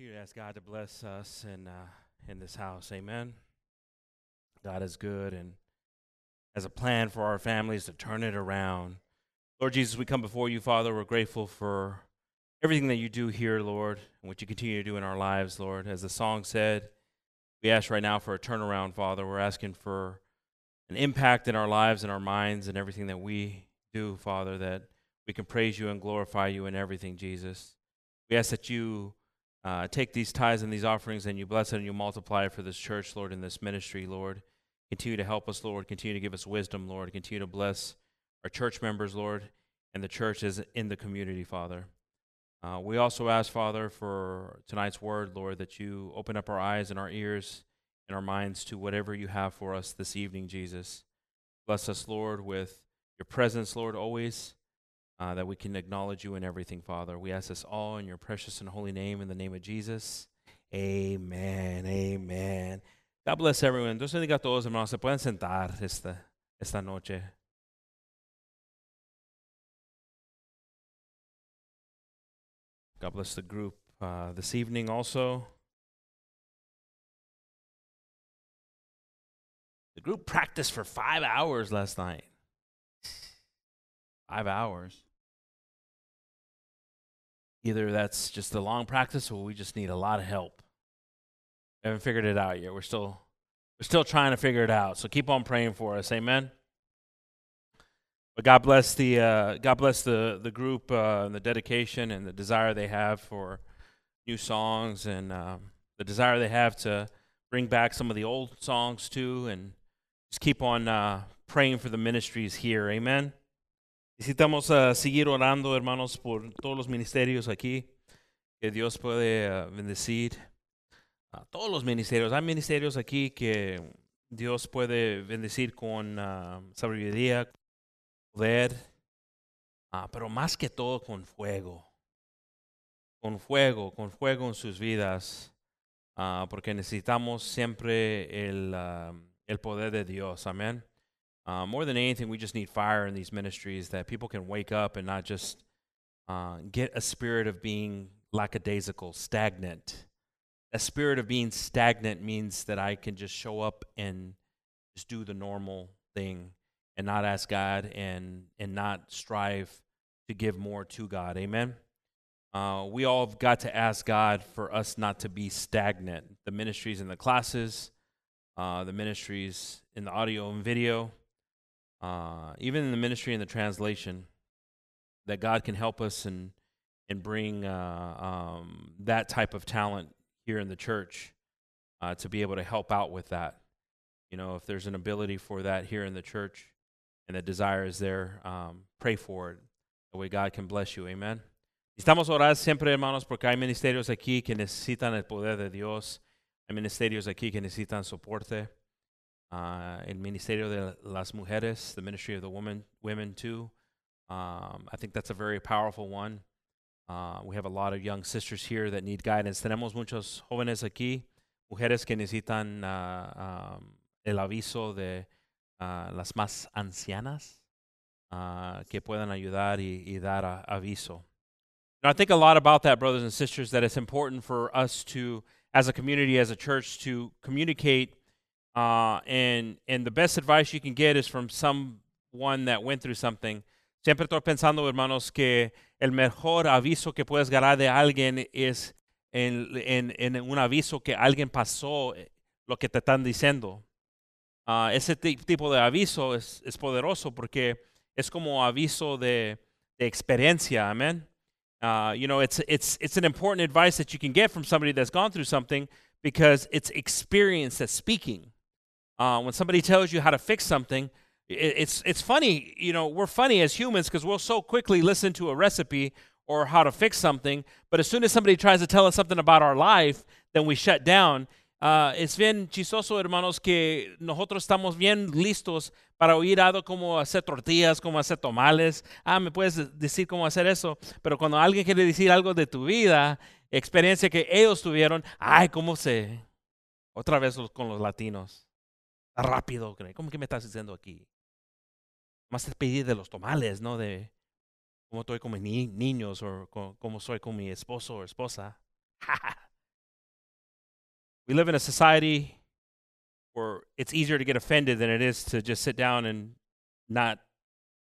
To ask God to bless us in, uh, in this house. Amen. God is good and has a plan for our families to turn it around. Lord Jesus, we come before you, Father. We're grateful for everything that you do here, Lord, and what you continue to do in our lives, Lord. As the song said, we ask right now for a turnaround, Father. We're asking for an impact in our lives and our minds and everything that we do, Father, that we can praise you and glorify you in everything, Jesus. We ask that you uh, take these tithes and these offerings and you bless it and you multiply it for this church, Lord, in this ministry, Lord. Continue to help us, Lord. Continue to give us wisdom, Lord. Continue to bless our church members, Lord, and the churches in the community, Father. Uh, we also ask, Father, for tonight's word, Lord, that you open up our eyes and our ears and our minds to whatever you have for us this evening, Jesus. Bless us, Lord, with your presence, Lord, always uh, that we can acknowledge you in everything, Father. We ask this all in your precious and holy name, in the name of Jesus. Amen. Amen. God bless everyone. Entonces diga a todos, hermanos, se pueden sentar esta, esta noche. God bless the group uh, this evening also. The group practiced for five hours last night. Five hours. Either that's just a long practice or we just need a lot of help. We haven't figured it out yet. We're still we're still trying to figure it out. So keep on praying for us. Amen. But God bless the uh, God bless the the group uh, and the dedication and the desire they have for new songs and um, the desire they have to bring back some of the old songs too, and just keep on uh, praying for the ministries here. Amen. Necesitamos uh, seguir orando, hermanos, por todos los ministerios aquí, que Dios puede uh, bendecir. Uh, todos los ministerios. Hay ministerios aquí que Dios puede bendecir con sabiduría, poder, pero más que todo con fuego. Con fuego, con fuego en sus vidas, porque necesitamos siempre el, el poder de Dios. Amén. Uh, more than anything, we just need fire in these ministries that people can wake up and not just uh, get a spirit of being lackadaisical, stagnant. A spirit of being stagnant means that I can just show up and just do the normal thing and not ask God and and not strive to give more to God. Amen. Uh, we all have got to ask God for us not to be stagnant. The ministries in the classes, uh, the ministries in the audio and video, uh, even in the ministry and the translation, that God can help us and and bring uh, um, that type of talent here in the church uh, to be able to help out with that. You know, if there's an ability for that here in the church and the desire is there, um, pray for it. The way God can bless you. Amen. Estamos orar siempre, hermanos, porque hay ministerios aquí que necesitan el poder de Dios. Hay ministerios aquí que necesitan soporte. Uh, el ministerio de las mujeres, the ministry of the women, women too. Um, I think that's a very powerful one. Uh, we have a lot of young sisters here that need guidance. Tenemos muchos jóvenes aquí, mujeres que necesitan uh, um, el aviso de uh, las más ancianas uh, que puedan ayudar y, y dar a, aviso. And I think a lot about that, brothers and sisters, that it's important for us to, as a community, as a church, to communicate uh, and and the best advice you can get is from someone that went through something. Siempre estoy pensando, hermanos, que el mejor aviso que puedes ganar de alguien es en, en, en un aviso que alguien pasó eh, lo que te están diciendo. Uh, ese tipo de aviso es, es, poderoso porque es como aviso de, de experiencia, amén. Uh, you know, it's, it's, it's an important advice that you can get from somebody that's gone through something because it's experience that's speaking. Uh, when somebody tells you how to fix something, it, it's it's funny. You know, we're funny as humans because we'll so quickly listen to a recipe or how to fix something, but as soon as somebody tries to tell us something about our life, then we shut down. Uh, es bien chistoso, hermanos, que nosotros estamos bien listos para oír algo como hacer tortillas, como hacer tomales. Ah, me puedes decir cómo hacer eso. Pero cuando alguien quiere decir algo de tu vida, experiencia que ellos tuvieron, ay, ¿cómo se? Otra vez con los latinos rápido. ¿Cómo que me estás diciendo aquí? Más te pedí de los tomales, ¿no? De cómo estoy con mis ni niños o cómo soy con mi esposo o esposa. we live in a society where it's easier to get offended than it is to just sit down and not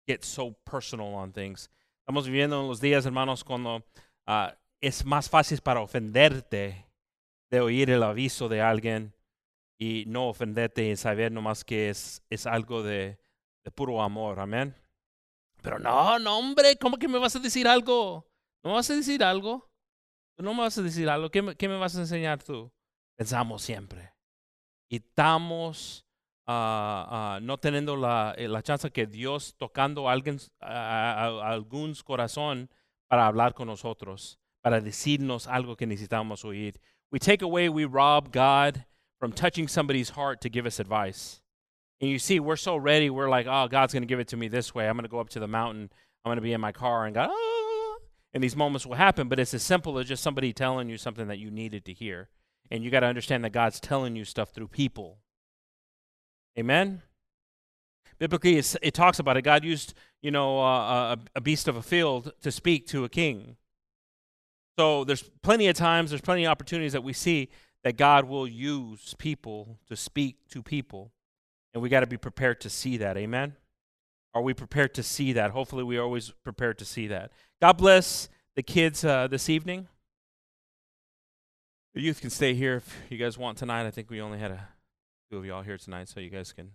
get so personal on things. Estamos viviendo en los días, hermanos, cuando uh, es más fácil para ofenderte de oír el aviso de alguien y no ofenderte y saber nomás que es, es algo de, de puro amor. Amén. Pero no, no, hombre, ¿cómo que me vas a decir algo? ¿No me vas a decir algo? ¿No me vas a decir algo? ¿Qué me, qué me vas a enseñar tú? Pensamos siempre. Y estamos uh, uh, no teniendo la, la chance que Dios tocando a, alguien, a, a, algún corazón para hablar con nosotros, para decirnos algo que necesitamos oír. We take away, we rob God from touching somebody's heart to give us advice. And you see, we're so ready, we're like, oh, God's going to give it to me this way. I'm going to go up to the mountain. I'm going to be in my car and God, oh, and these moments will happen. But it's as simple as just somebody telling you something that you needed to hear. And you got to understand that God's telling you stuff through people. Amen? Biblically, it talks about it. God used, you know, uh, a, a beast of a field to speak to a king. So there's plenty of times, there's plenty of opportunities that we see that God will use people to speak to people. And we got to be prepared to see that. Amen? Are we prepared to see that? Hopefully, we are always prepared to see that. God bless the kids uh, this evening. The youth can stay here if you guys want tonight. I think we only had a two of y'all here tonight, so you guys can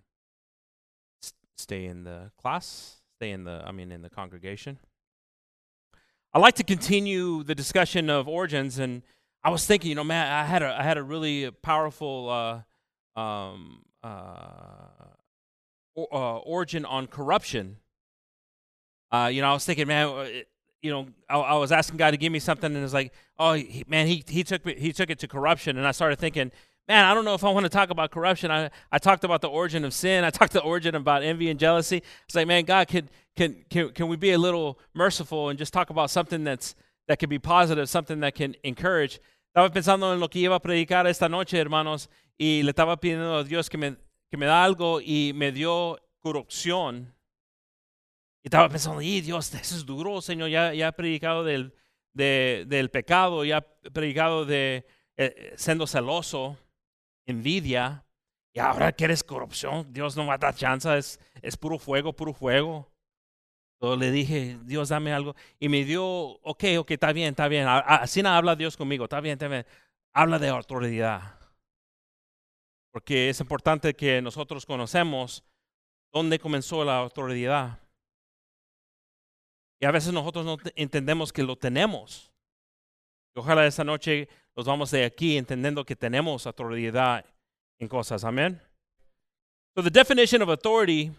s- stay in the class, stay in the, I mean, in the congregation. I'd like to continue the discussion of origins, and I was thinking, you know, man, I had a, I had a really powerful uh, um, uh, or, uh, origin on corruption. Uh, you know, I was thinking, man, uh, you know, I, I, was asking God to give me something, and it's like, oh he, man, he he took me, he took it to corruption, and I started thinking, man, I don't know if I want to talk about corruption. I I talked about the origin of sin. I talked the origin about envy and jealousy. It's like, man, God, can can can can we be a little merciful and just talk about something that's that can be positive, something that can encourage. Estaba pensando en lo que iba a predicar esta noche, hermanos, y le estaba pidiendo a Dios que me que me da algo y me dio corrupción. Y estaba pensando, y Dios, eso es duro, Señor. Ya, ya he predicado del, de, del pecado, ya he predicado de eh, siendo celoso, envidia. Y ahora quieres corrupción. Dios no va a dar chance. Es, es puro fuego, puro fuego. Entonces le dije, Dios, dame algo. Y me dio, ok, ok, está bien, está bien. Así no habla Dios conmigo, está bien, está. Habla de autoridad. Porque es importante que nosotros conocemos dónde comenzó la autoridad. Y a veces nosotros no entendemos que lo tenemos. Ojalá esta noche nos vamos de aquí entendiendo que tenemos autoridad en cosas. Amén. So the definition of authority,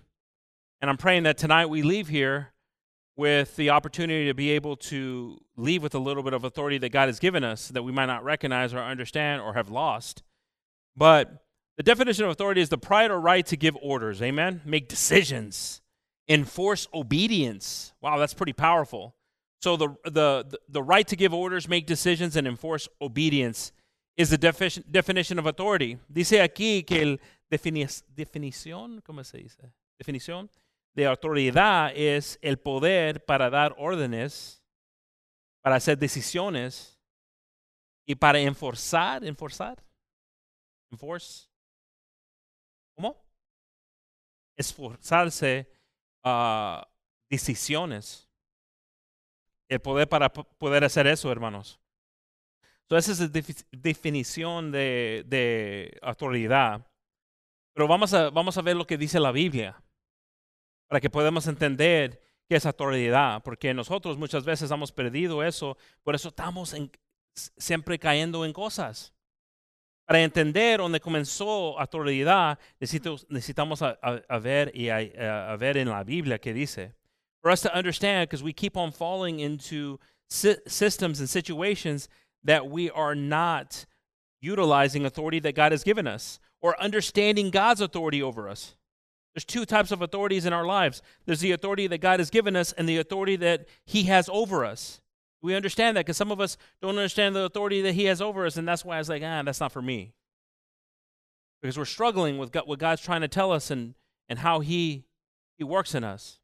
and I'm praying that tonight we leave here with the opportunity to be able to leave with a little bit of authority that God has given us that we might not recognize or understand or have lost. But the definition of authority is the pride or right to give orders. Amen. Make decisions enforce obedience. Wow, that's pretty powerful. So the the the right to give orders, make decisions, and enforce obedience is the defi- definition of authority. Dice aquí que el defini definición, ¿cómo se dice? Definición de autoridad es el poder para dar órdenes, para hacer decisiones y para enforzar, enforzar, enforce. ¿Cómo? Esforzarse uh, decisiones. El poder para poder hacer eso, hermanos. Entonces, esa es la definición de, de, autoridad. Pero vamos a, vamos a ver lo que dice la Biblia para que podamos entender qué es autoridad, porque nosotros muchas veces hemos perdido eso, por eso estamos en, siempre cayendo en cosas. Para entender dónde comenzó autoridad, necesitamos a, a, a ver y a, a, ver en la Biblia qué dice. For us to understand, because we keep on falling into systems and situations that we are not utilizing authority that God has given us or understanding God's authority over us. There's two types of authorities in our lives. There's the authority that God has given us and the authority that he has over us. We understand that because some of us don't understand the authority that He has over us, and that's why I was like, ah, that's not for me. Because we're struggling with what God's trying to tell us and, and how He He works in us.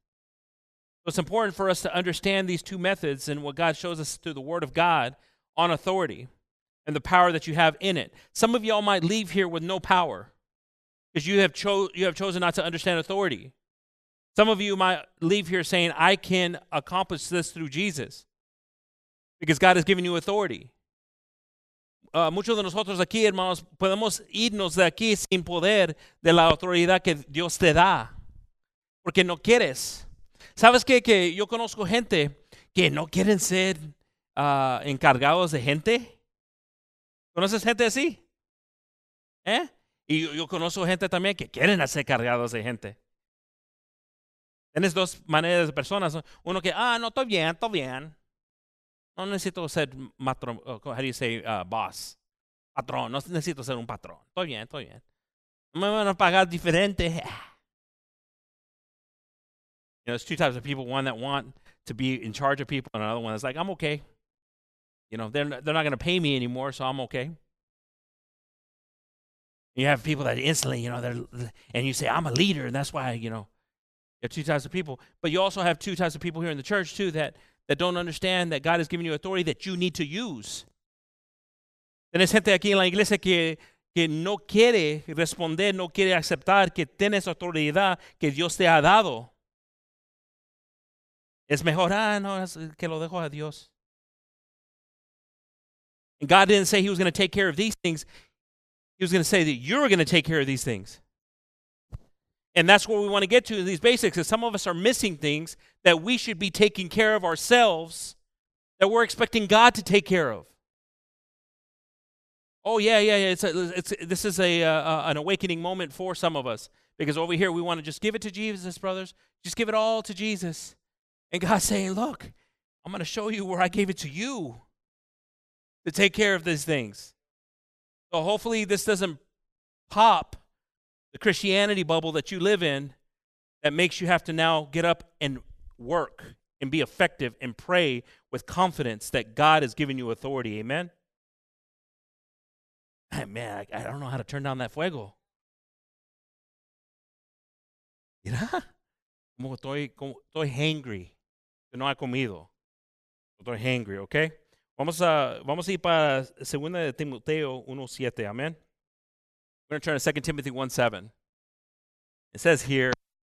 So it's important for us to understand these two methods and what God shows us through the Word of God on authority. and the power that you have in it. Some of y'all might leave here with no power because you have cho- you have chosen not to understand authority. Some of you might leave here saying, "I can accomplish this through Jesus," because God has given you authority. Uh, muchos de nosotros aquí, hermanos, podemos irnos de aquí sin poder de la autoridad que Dios te da, porque no quieres. ¿Sabes qué? Que yo conozco gente que no quieren ser uh, encargados de gente. ¿Conoces gente así? ¿Eh? Y yo, conozco gente también que quieren ser cargados de gente. Tienes dos maneras de personas. Uno que, ah, no, estoy bien, estoy bien. No necesito ser how do you say, uh, boss. Patrón, no necesito ser un patrón. Estoy bien, estoy bien. Me van a pagar diferente. You know, there's two types of people. One that want to be in charge of people, and another one that's like, I'm okay. You know, they're, they're not going to pay me anymore, so I'm okay. You have people that instantly, you know, they're, and you say, I'm a leader, and that's why, you know, you have two types of people. But you also have two types of people here in the church, too, that, that don't understand that God has given you authority that you need to use. Tienes gente aquí en la iglesia que, que no quiere responder, no quiere aceptar que tienes autoridad que Dios te ha dado. Es mejor, ah, no, es que lo dejo a Dios. And God didn't say He was going to take care of these things. He was going to say that you're going to take care of these things. And that's where we want to get to in these basics. Is some of us are missing things that we should be taking care of ourselves that we're expecting God to take care of. Oh yeah, yeah, yeah. It's, a, it's this is a uh, an awakening moment for some of us because over here we want to just give it to Jesus, brothers. Just give it all to Jesus. And God's saying, "Look, I'm going to show you where I gave it to you to take care of these things." So hopefully this doesn't pop the Christianity bubble that you live in that makes you have to now get up and work and be effective and pray with confidence that God has given you authority. Amen. Man, I, I don't know how to turn down that fuego. Mira, como estoy, como estoy hangry. No ha comido. Estoy hangry, ¿ok? Vamos a, vamos a ir para 2 de Timoteo 1.7. Amén. We're going to turn to 2 Timothy 1.7. It says here,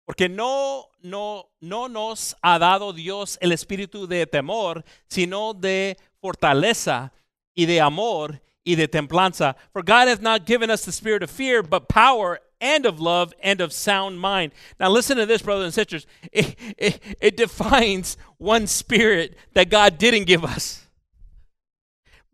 porque no, no, no nos ha dado Dios el espíritu de temor, sino de fortaleza y de amor y de templanza. For God hath not given us the spirit of fear, but power and of love and of sound mind. Now, listen to this, brothers and sisters. It, it, it defines one spirit that God didn't give us,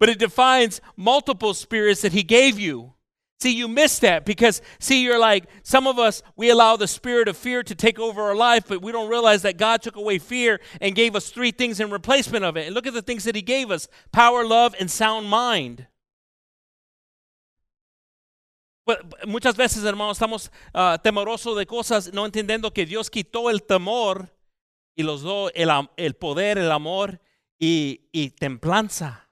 but it defines multiple spirits that He gave you. See, you miss that because, see, you're like, some of us, we allow the spirit of fear to take over our life, but we don't realize that God took away fear and gave us three things in replacement of it. And look at the things that He gave us power, love, and sound mind. But Muchas veces, hermanos, estamos uh, temerosos de cosas, no entendiendo que Dios quitó el temor y los dio el, el poder, el amor y, y templanza.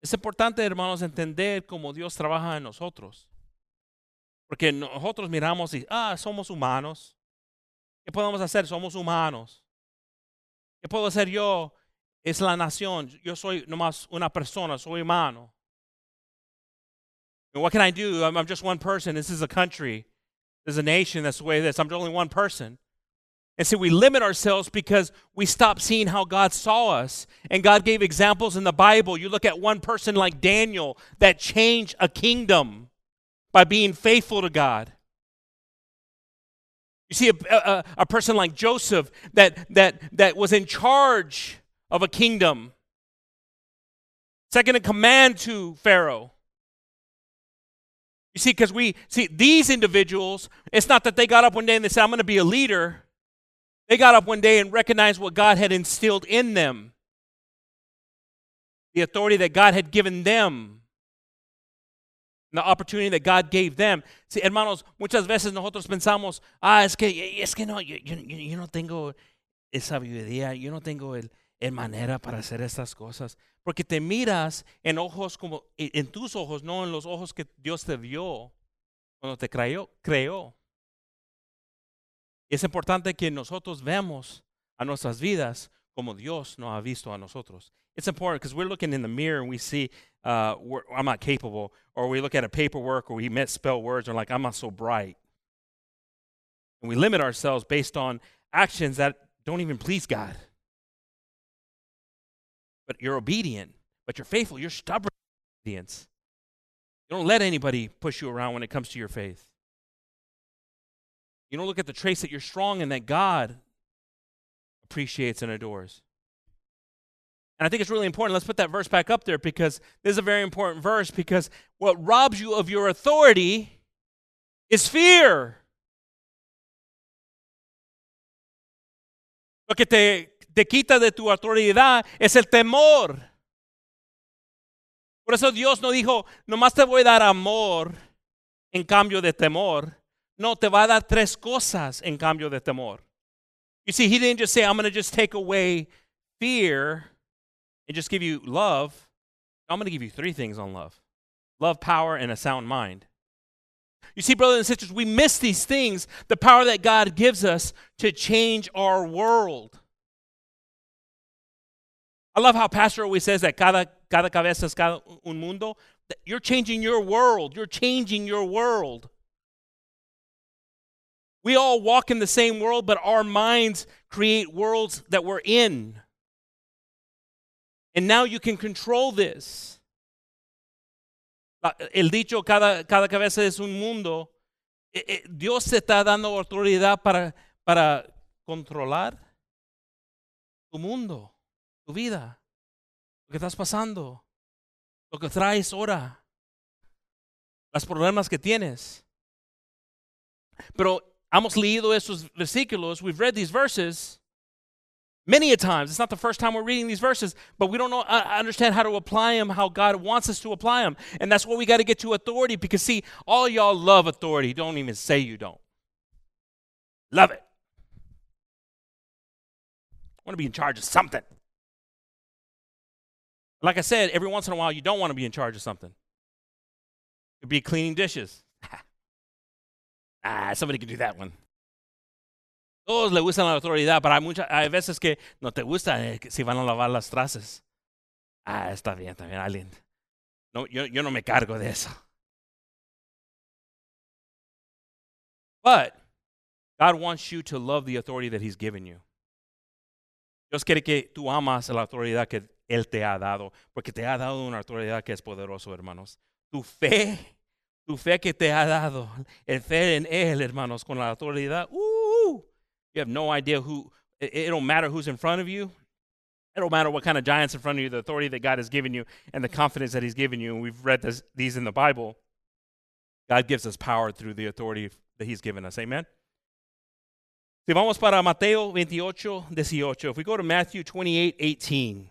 Es importante, hermanos, entender cómo Dios trabaja en nosotros. Porque nosotros miramos y, ah, somos humanos. ¿Qué podemos hacer? Somos humanos. ¿Qué puedo hacer yo? Es la nación. Yo soy nomás una persona, soy humano. what can I do? I'm, I'm just one person. This is a country. This is a nation. That's the way it is. I'm only one person. And so we limit ourselves because we stop seeing how God saw us. And God gave examples in the Bible. You look at one person like Daniel that changed a kingdom by being faithful to God. You see a, a, a person like Joseph that, that, that was in charge of a kingdom, second in command to Pharaoh. You see, because we see these individuals, it's not that they got up one day and they said, I'm going to be a leader. They got up one day and recognized what God had instilled in them, the authority that God had given them, the opportunity that God gave them. See, hermanos, muchas veces nosotros pensamos, ah, es que, es que no, yo, yo, yo no tengo esa sabiduría, yo no tengo el, el manera para hacer estas cosas. Porque te miras en ojos como, en tus ojos, no en los ojos que Dios te vio cuando te creó. creó. Es importante que nosotros veamos a nuestras vidas como Dios nos ha visto a nosotros. It's important because we're looking in the mirror and we see uh, I'm not capable, or we look at a paperwork or we misspell words and like, I'm not so bright. And we limit ourselves based on actions that don't even please God. But you're obedient, but you're faithful, you're stubborn obedience. You don't let anybody push you around when it comes to your faith. You don't look at the traits that you're strong and that God appreciates and adores. And I think it's really important. Let's put that verse back up there because this is a very important verse because what robs you of your authority is fear. Lo que te, te quita de tu autoridad es el temor. Por eso Dios no dijo, nomás te voy a dar amor en cambio de temor. No, te va a dar tres cosas en cambio de temor. You see, he didn't just say, I'm going to just take away fear and just give you love. I'm going to give you three things on love love, power, and a sound mind. You see, brothers and sisters, we miss these things, the power that God gives us to change our world. I love how Pastor always says that cada, cada cabeza es cada un mundo. That You're changing your world. You're changing your world. We all walk in the same world, but our minds create worlds that we're in. And now you can control this. El dicho, cada, cada cabeza es un mundo. Dios te está dando autoridad para, para controlar tu mundo tu vida, lo que estás pasando, lo que traes ahora, los problemas que tienes. Pero hemos leído esos versículos, we've read these verses many a times. It's not the first time we're reading these verses, but we don't know, uh, understand how to apply them, how God wants us to apply them. And that's why we got to get to authority because, see, all y'all love authority. Don't even say you don't. Love it. I want to be in charge of something. Like I said, every once in a while, you don't want to be in charge of something. It could be cleaning dishes. Ah, somebody can do that one. Todos le gustan la autoridad, pero hay, muchas, hay veces que no te gusta eh, si van a lavar las traces. Ah, está bien, bien, alguien. No, yo, yo no me cargo de eso. But God wants you to love the authority that He's given you. Dios quiere que tú amas la autoridad que Él te ha dado, porque te ha dado una autoridad que es poderoso, hermanos. Tu fe, tu fe que te ha dado, el fe en Él, hermanos, con la autoridad. Uh, you have no idea who, it, it don't matter who's in front of you. It don't matter what kind of giants in front of you, the authority that God has given you and the confidence that He's given you. And we've read this, these in the Bible. God gives us power through the authority that He's given us. Amen. Si vamos para Mateo 28, 18. If we go to Matthew 28, 18.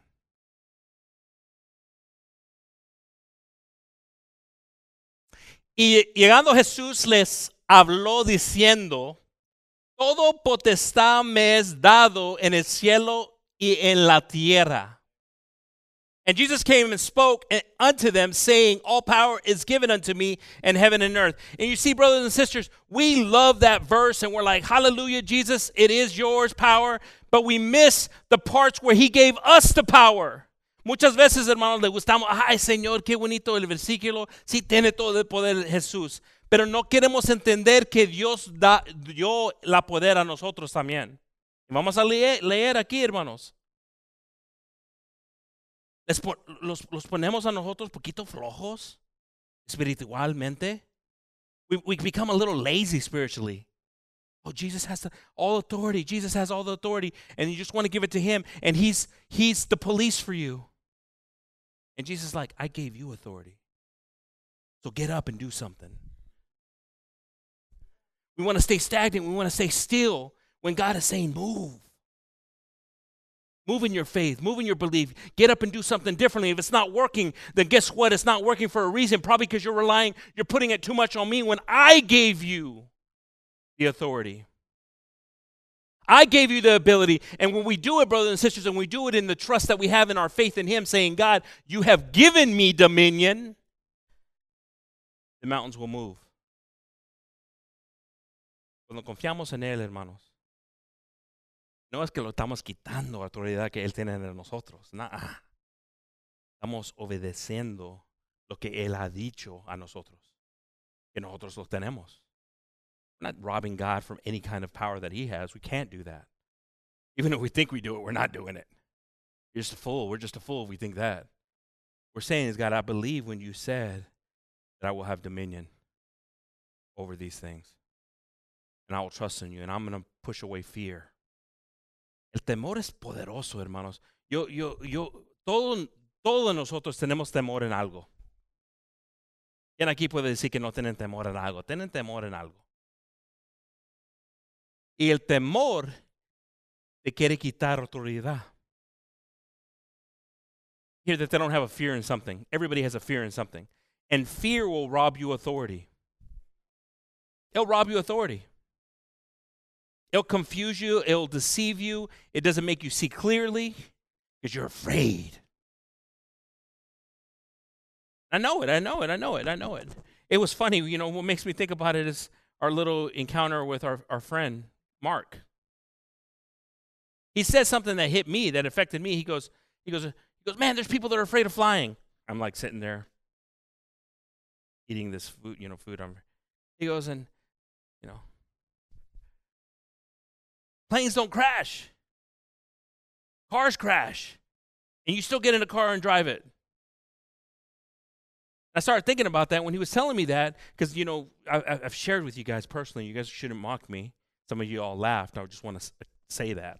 Y llegando Jesús les habló diciendo, todo potestad me es dado en el cielo y en la tierra. And Jesus came and spoke eh, unto them, saying, All power is given unto me in heaven and earth. And you see, brothers and sisters, we love that verse and we're like, Hallelujah, Jesus, it is yours, power. But we miss the parts where He gave us the power. Muchas veces, hermanos, le gustamos, ay Señor, qué bonito el versículo, sí tiene todo el poder Jesús, pero no queremos entender que Dios da, dio la poder a nosotros también. Vamos a leer, aquí, hermanos. Los, los, ponemos a nosotros poquito flojos espiritualmente. We, we become a little lazy spiritually. Oh, Jesus has the, all authority. Jesus has all the authority, and you just want to give it to Him, and He's He's the police for you. And Jesus is like, I gave you authority. So get up and do something. We want to stay stagnant. We want to stay still when God is saying, move. Move in your faith, move in your belief. Get up and do something differently. If it's not working, then guess what? It's not working for a reason. Probably because you're relying, you're putting it too much on me when I gave you the authority. I gave you the ability. And when we do it, brothers and sisters, and we do it in the trust that we have in our faith in Him, saying, God, you have given me dominion, the mountains will move. Cuando confiamos en Él, hermanos, No es que lo estamos quitando autoridad que Él tiene de nosotros. Nada. Estamos obedeciendo lo que Él ha dicho a nosotros. Que nosotros lo tenemos. Not robbing God from any kind of power that He has. We can't do that. Even if we think we do it, we're not doing it. You're just a fool. We're just a fool if we think that. We're saying is, God, I believe when you said that I will have dominion over these things. And I will trust in you. And I'm going to push away fear. El temor es poderoso, hermanos. Yo, yo, yo, todo, todos nosotros tenemos temor en algo. ¿Quién aquí puede decir que no tienen temor en algo? Tienen temor en algo. Y el temor te quiere quitar autoridad. Here that they don't have a fear in something. Everybody has a fear in something. And fear will rob you authority. It'll rob you authority. It'll confuse you, it'll deceive you, it doesn't make you see clearly because you're afraid. I know it, I know it, I know it, I know it. It was funny, you know, what makes me think about it is our little encounter with our, our friend, Mark. He said something that hit me, that affected me. He goes, he goes, he goes, man, there's people that are afraid of flying. I'm like sitting there eating this food, you know, food. I'm, he goes, and, you know, planes don't crash. Cars crash. And you still get in a car and drive it. I started thinking about that when he was telling me that, because, you know, I, have shared with you guys personally. You guys shouldn't mock me. Some of you all laughed. I just want to uh, say that.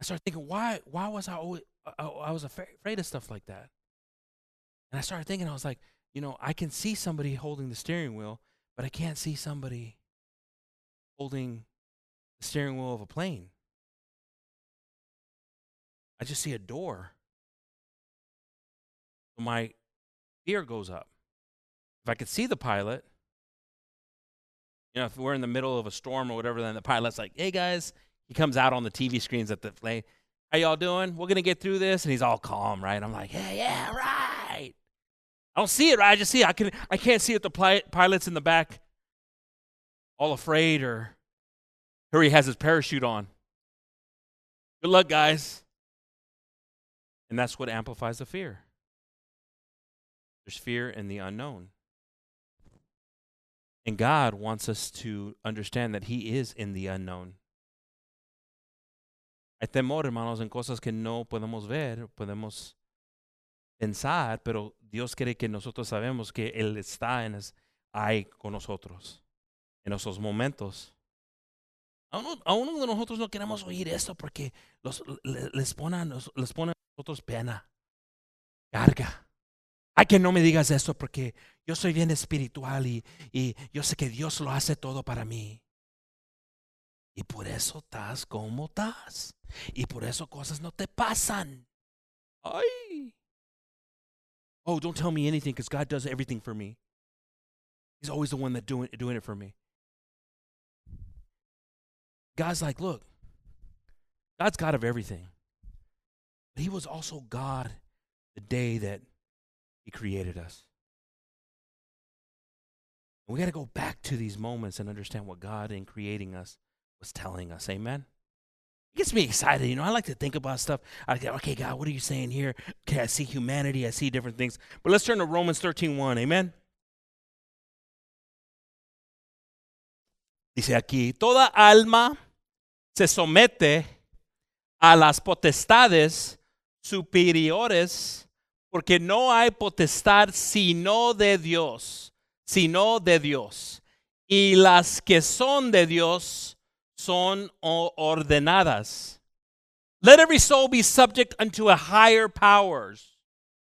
I started thinking, why, why was I always, uh, I, I was afraid of stuff like that? And I started thinking, I was like, you know, I can see somebody holding the steering wheel, but I can't see somebody holding the steering wheel of a plane. I just see a door my fear goes up. If I could see the pilot, you know, if we're in the middle of a storm or whatever, then the pilot's like, hey guys, he comes out on the TV screens at the plane. How y'all doing? We're gonna get through this, and he's all calm, right? I'm like, yeah, yeah, right. I don't see it, right? I just see it. I can I can't see it. The pilot's in the back, all afraid, or or he has his parachute on. Good luck, guys. And that's what amplifies the fear. There's fear in the unknown. And God wants us to understand that He is in the unknown. Hay temor, hermanos, en cosas que no podemos ver, podemos pensar, pero Dios quiere que nosotros sabemos que Él está en es, ahí con nosotros en esos momentos. A uno, a uno, de nosotros no queremos oír esto porque los, les, pone, les pone a nosotros pena, carga. Ay, que no me digas esto porque yo soy bien espiritual y, y yo sé que Dios lo hace todo para mí. Y por eso estás como estás. Y por eso cosas no te pasan. Ay. Oh, don't tell me anything because God does everything for me. He's always the one that doing, doing it for me. God's like, look, God's God of everything. But he was also God the day that he created us. we got to go back to these moments and understand what God, in creating us, was telling us. Amen. It gets me excited. You know, I like to think about stuff. I go, okay, God, what are you saying here? Okay, I see humanity. I see different things. But let's turn to Romans 13 1. Amen. Dice aquí, toda alma se somete a las potestades superiores porque no hay potestad sino de Dios, sino de Dios. Y las que son de Dios son ordenadas. Let every soul be subject unto a higher powers.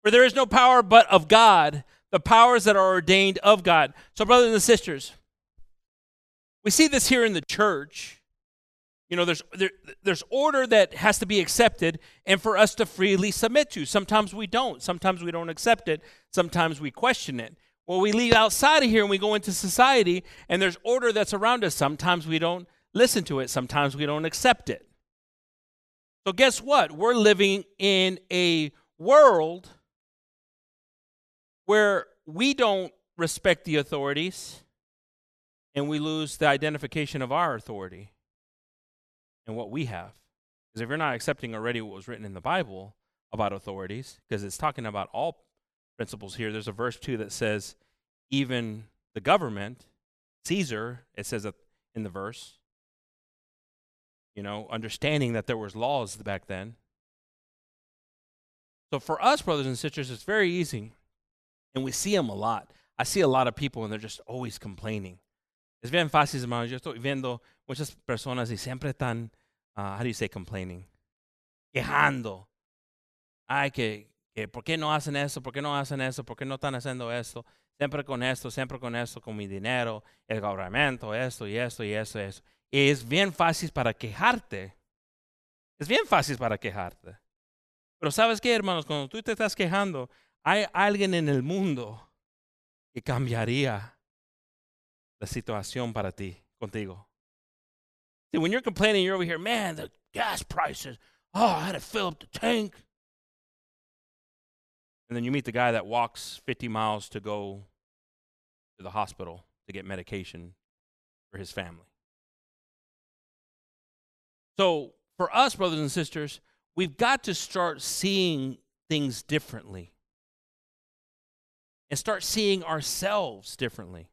For there is no power but of God, the powers that are ordained of God. So, brothers and sisters, we see this here in the church. You know, there's, there, there's order that has to be accepted and for us to freely submit to. Sometimes we don't. Sometimes we don't accept it. Sometimes we question it. Well, we leave outside of here and we go into society and there's order that's around us. Sometimes we don't listen to it. Sometimes we don't accept it. So, guess what? We're living in a world where we don't respect the authorities and we lose the identification of our authority. And what we have. Because if you're not accepting already what was written in the Bible about authorities, because it's talking about all principles here, there's a verse too that says, even the government, Caesar, it says in the verse, you know, understanding that there was laws back then. So for us, brothers and sisters, it's very easy, and we see them a lot. I see a lot of people, and they're just always complaining. Es bien fácil, hermano. Yo estoy viendo muchas personas y siempre están, uh, how do you say complaining? Quejando. Ay, que, que, ¿por qué no hacen eso? ¿Por qué no hacen eso? ¿Por qué no están haciendo esto? Siempre con esto, siempre con esto, con mi dinero, el gobierno, esto y esto y esto y eso es bien fácil para quejarte. Es bien fácil para quejarte. Pero sabes qué, hermanos, cuando tú te estás quejando, hay alguien en el mundo que cambiaría la situación para ti, contigo. See, when you're complaining, you're over here, man, the gas prices, oh, I had to fill up the tank. And then you meet the guy that walks 50 miles to go to the hospital to get medication for his family. So, for us, brothers and sisters, we've got to start seeing things differently and start seeing ourselves differently.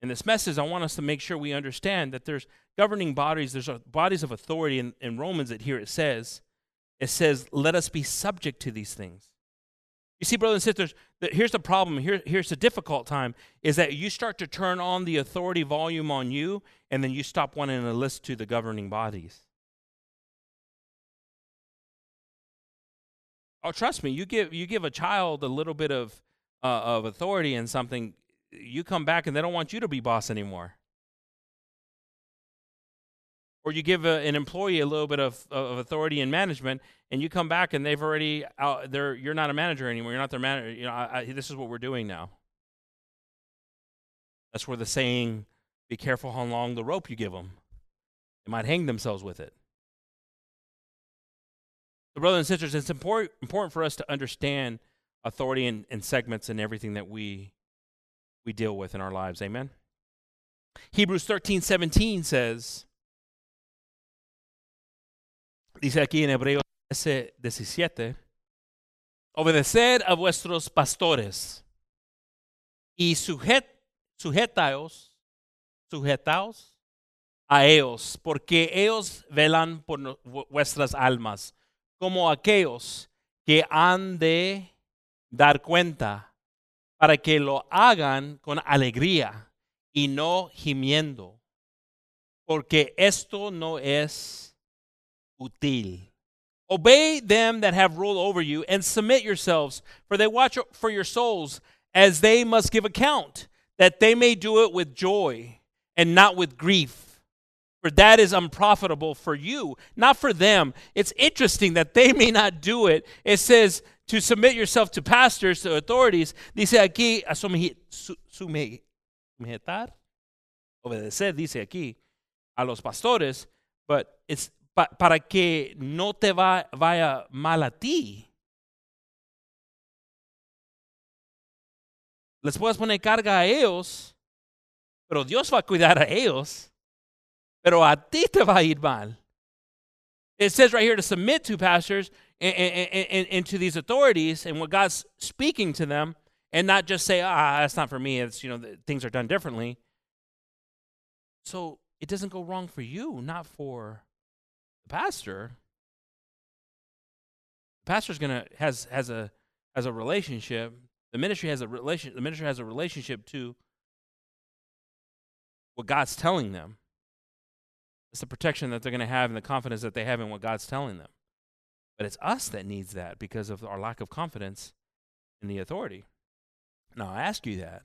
In this message, I want us to make sure we understand that there's governing bodies, there's bodies of authority. In, in Romans, it here it says, it says, let us be subject to these things. You see, brothers and sisters, here's the problem. Here, here's the difficult time is that you start to turn on the authority volume on you, and then you stop wanting to listen to the governing bodies. Oh, trust me, you give you give a child a little bit of uh, of authority in something, you come back and they don't want you to be boss anymore. Or you give a, an employee a little bit of, of authority in management, and you come back and they've already out, they're, you're not a manager anymore. You're not their manager. You know, I, I, this is what we're doing now. That's where the saying, "Be careful how long the rope you give them." They might hang themselves with it. So, brothers and sisters, it's important important for us to understand authority and, and segments and everything that we deal with in our lives. Amen. Hebrews 13, 17 says, dice aquí en Hebreos 17, obedeced a vuestros pastores y sujet, sujetaos, sujetaos a ellos, porque ellos velan por vuestras almas, como aquellos que han de dar cuenta para que lo hagan con alegría y no gimiendo, porque esto no es útil. Obey them that have rule over you and submit yourselves, for they watch for your souls as they must give account, that they may do it with joy and not with grief. For that is unprofitable for you, not for them. It's interesting that they may not do it. It says, to submit yourself to pastors, to authorities, dice aquí, a sujetar, obedecer, dice aquí, a los pastores, but it's pa, para que no te va, vaya mal a ti. Les puedes poner carga a ellos, pero Dios va a cuidar a ellos, pero a ti te va a ir mal. It says right here to submit to pastors and, and, and, to these authorities and what God's speaking to them, and not just say, ah, that's not for me. It's, you know, things are done differently. So it doesn't go wrong for you, not for the pastor. The pastor's gonna has has a has a relationship. The ministry has a relation. The ministry has a relationship to what God's telling them. It's the protection that they're to have and the confidence that they have in what God's telling them. But it's us that needs that because of our lack of confidence in the authority. Now, I ask you that.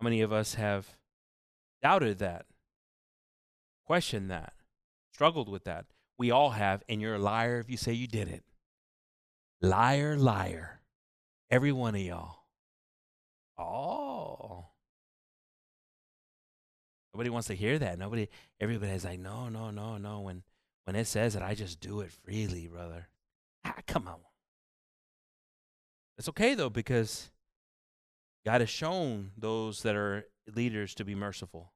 How many of us have doubted that, questioned that, struggled with that? We all have, and you're a liar if you say you did it. Liar, liar. Every one of y'all. Oh. Nobody wants to hear that. Nobody, everybody's like, no, no, no, no. When when it says that, I just do it freely, brother. Ah, come on. It's okay though because God has shown those that are leaders to be merciful.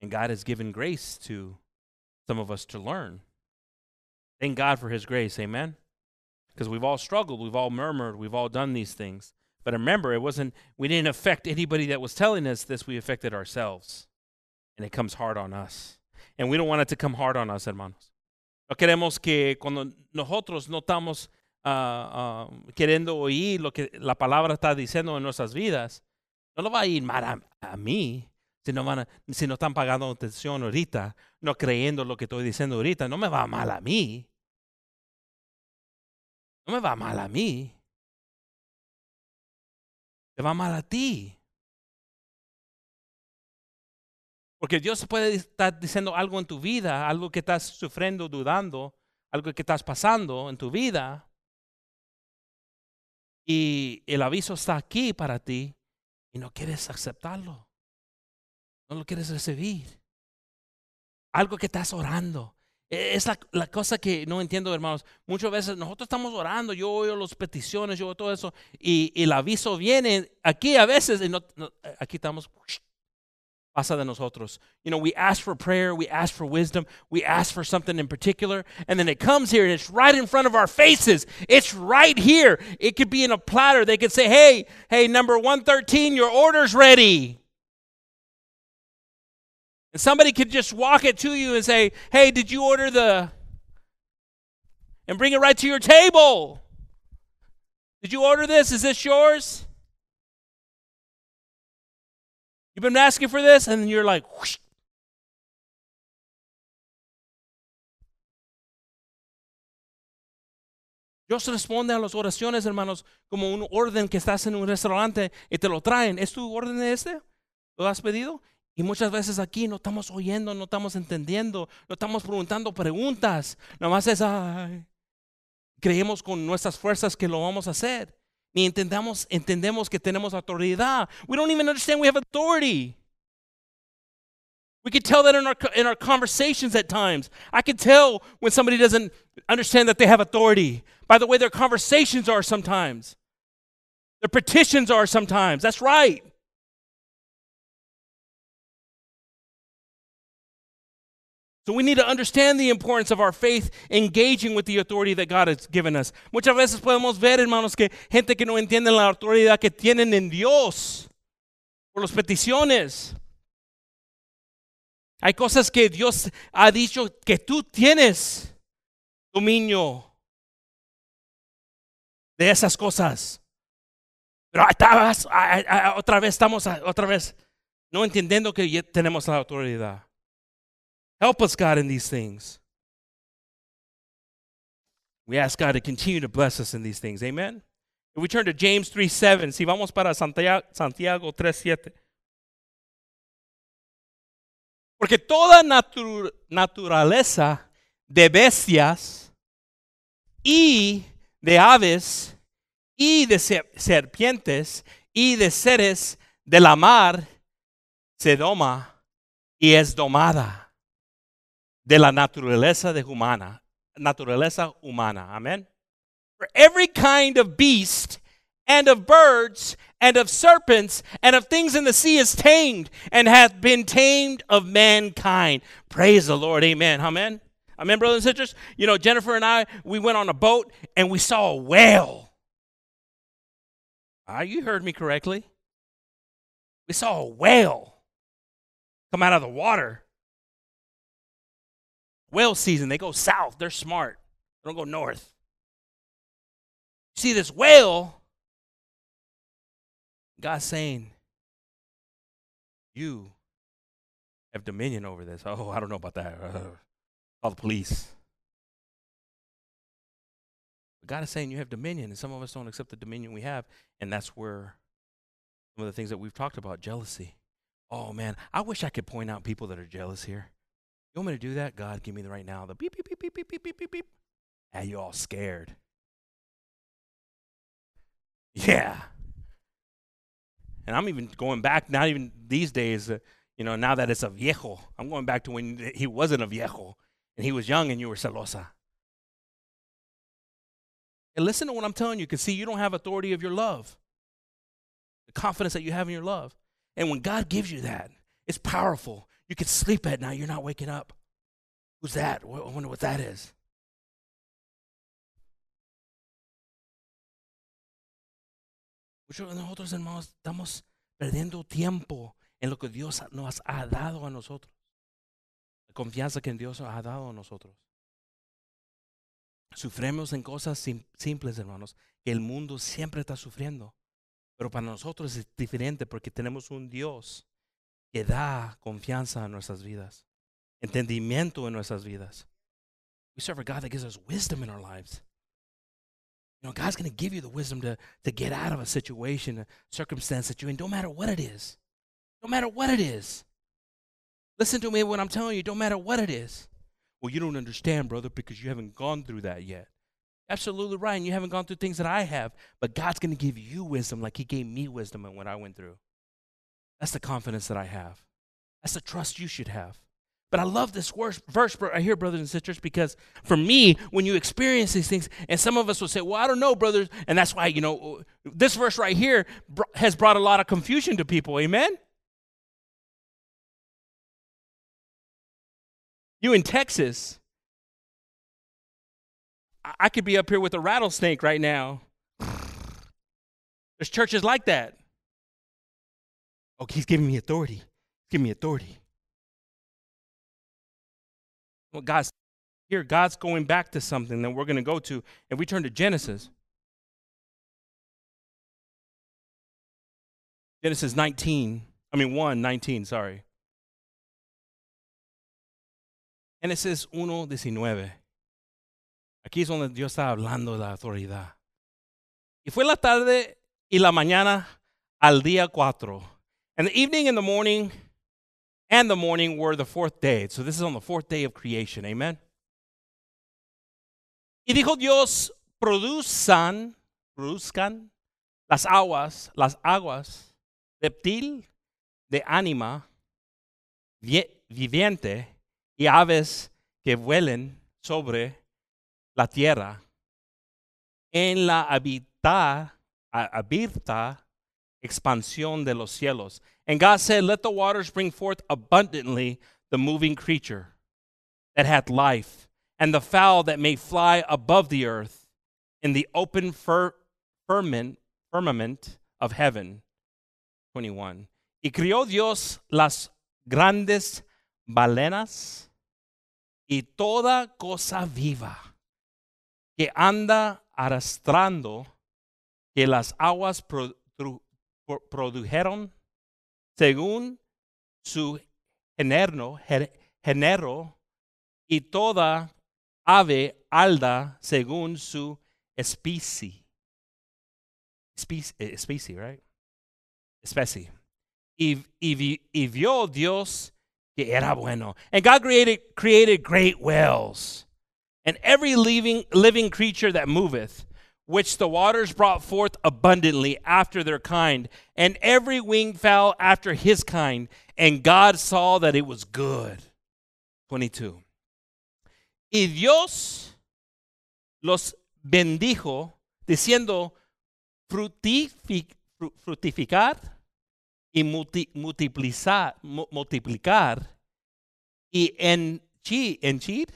And God has given grace to some of us to learn. Thank God for His grace. Amen. Because we've all struggled, we've all murmured, we've all done these things. But remember, it wasn't, we didn't affect anybody that was telling us this, we affected ourselves. And it comes hard on us. And we don't want it to come hard on us, hermanos. No queremos que cuando nosotros no estamos uh, uh, queriendo oír lo que la palabra está diciendo en nuestras vidas, no lo va a ir mal a, a mí. Si no, van si no están pagando atención ahorita, no creyendo lo que estoy diciendo ahorita, no me va mal a mí. No me va mal a mí. Te va mal a ti. Porque Dios puede estar diciendo algo en tu vida, algo que estás sufriendo, dudando, algo que estás pasando en tu vida. Y el aviso está aquí para ti y no quieres aceptarlo. No lo quieres recibir. Algo que estás orando. E, es la, cosa que no entiendo, hermanos. Muchas veces nosotros estamos orando, yo oigo las peticiones, yo oigo todo eso, y, el aviso viene aquí a veces, y no, aquí estamos, pasa de nosotros. You know, we ask for prayer, we ask for wisdom, we ask for something in particular, and then it comes here and it's right in front of our faces. It's right here. It could be in a platter. They could say, hey, hey, number 113, your order's ready. And somebody could just walk it to you and say, hey, did you order the. And bring it right to your table. Did you order this? Is this yours? You've been asking for this, and you're like, whoosh. Dios responde a las oraciones, hermanos, como un orden que estás en un restaurante y te lo traen. ¿Es tu orden este? ¿Lo has pedido? Y muchas veces aquí no estamos oyendo, no estamos entendiendo, no estamos preguntando preguntas. Nomás es, ay, creemos con nuestras fuerzas que lo vamos a hacer. Ni entendamos, entendemos que tenemos autoridad. We don't even understand we have authority. We can tell that in our, in our conversations at times. I can tell when somebody doesn't understand that they have authority by the way their conversations are sometimes, their petitions are sometimes. That's right. So we need to understand the importance of our faith engaging with the authority that God has given us. Muchas veces podemos ver, hermanos, que gente que no entiende la autoridad que tienen en Dios por las peticiones. Hay cosas que Dios ha dicho que tú tienes dominio de esas cosas. Pero otra vez estamos, otra vez, no entendiendo que tenemos la autoridad. Help us, God, in these things. We ask God to continue to bless us in these things. Amen. If we turn to James 3 7, si vamos para Santiago, Santiago 3 7. Porque toda natu naturaleza de bestias y de aves y de serpientes y de seres de la mar se doma y es domada de la naturaleza de humana, naturaleza humana. Amen. For every kind of beast and of birds and of serpents and of things in the sea is tamed and hath been tamed of mankind. Praise the Lord. Amen. Amen. Amen, brothers and sisters. You know, Jennifer and I, we went on a boat and we saw a whale. Ah, you heard me correctly. We saw a whale come out of the water whale season, they go south. They're smart. They don't go north. See this whale, God's saying, You have dominion over this. Oh, I don't know about that. Call the police. But God is saying you have dominion, and some of us don't accept the dominion we have, and that's where some of the things that we've talked about jealousy. Oh man, I wish I could point out people that are jealous here. You want me to do that? God, give me the right now. The beep, beep, beep, beep, beep, beep, beep, beep, beep. And you're all scared. Yeah. And I'm even going back, not even these days, uh, you know, now that it's a viejo. I'm going back to when he wasn't a viejo and he was young and you were celosa. And listen to what I'm telling you, because see, you don't have authority of your love, the confidence that you have in your love. And when God gives you that, it's powerful. You can sleep at night, you're not waking up Who's that? I wonder what that is. Muchos de nosotros, hermanos, estamos perdiendo tiempo en lo que Dios nos ha dado a nosotros. La confianza que Dios ha dado a nosotros. Sufremos en cosas simples, hermanos, que el mundo siempre está sufriendo. Pero para nosotros es diferente porque tenemos un Dios que da confianza en nuestras vidas, entendimiento en nuestras vidas. We serve a God that gives us wisdom in our lives. You know, God's going to give you the wisdom to, to get out of a situation, a circumstance that you're in, no matter what it is. No matter what it is. Listen to me when I'm telling you, don't matter what it is. Well, you don't understand, brother, because you haven't gone through that yet. Absolutely right. And you haven't gone through things that I have. But God's going to give you wisdom like He gave me wisdom when I went through. That's the confidence that I have. That's the trust you should have. But I love this verse verse I hear brothers and sisters, because for me, when you experience these things, and some of us will say, Well, I don't know, brothers. And that's why, you know, this verse right here has brought a lot of confusion to people. Amen? You in Texas, I could be up here with a rattlesnake right now. There's churches like that. Oh, he's giving me authority. Giving me authority. Well, God's here, God's going back to something that we're going to go to. If we turn to Genesis, Genesis 19, I mean 1, 19, sorry. Génesis 1, 19. Aquí es donde Dios está hablando de la autoridad. Y fue la tarde y la mañana al día cuatro. And the evening and the morning and the morning were the fourth day. So this is on the fourth day of creation. Amen. Y dijo Dios, produzcan, produzcan las aguas, las aguas, reptil de ánima viviente y aves que vuelen sobre la tierra en la habita, abierta expansión de los cielos. And God said, Let the waters bring forth abundantly the moving creature that hath life, and the fowl that may fly above the earth in the open fir- firmament, firmament of heaven. 21. Y crió Dios las grandes balenas y toda cosa viva que anda arrastrando que las aguas produjeron según su género, género y toda ave alda según su especie. Especie, especie right? Especie. Y, y, y vio Dios que era bueno. And God created, created great whales and every living, living creature that moveth, which the waters brought forth abundantly after their kind, and every winged fowl after his kind. And God saw that it was good. 22. Y Dios los bendijo, diciendo, frutific, frutificar y multi, multiplicar, multiplicar y henchir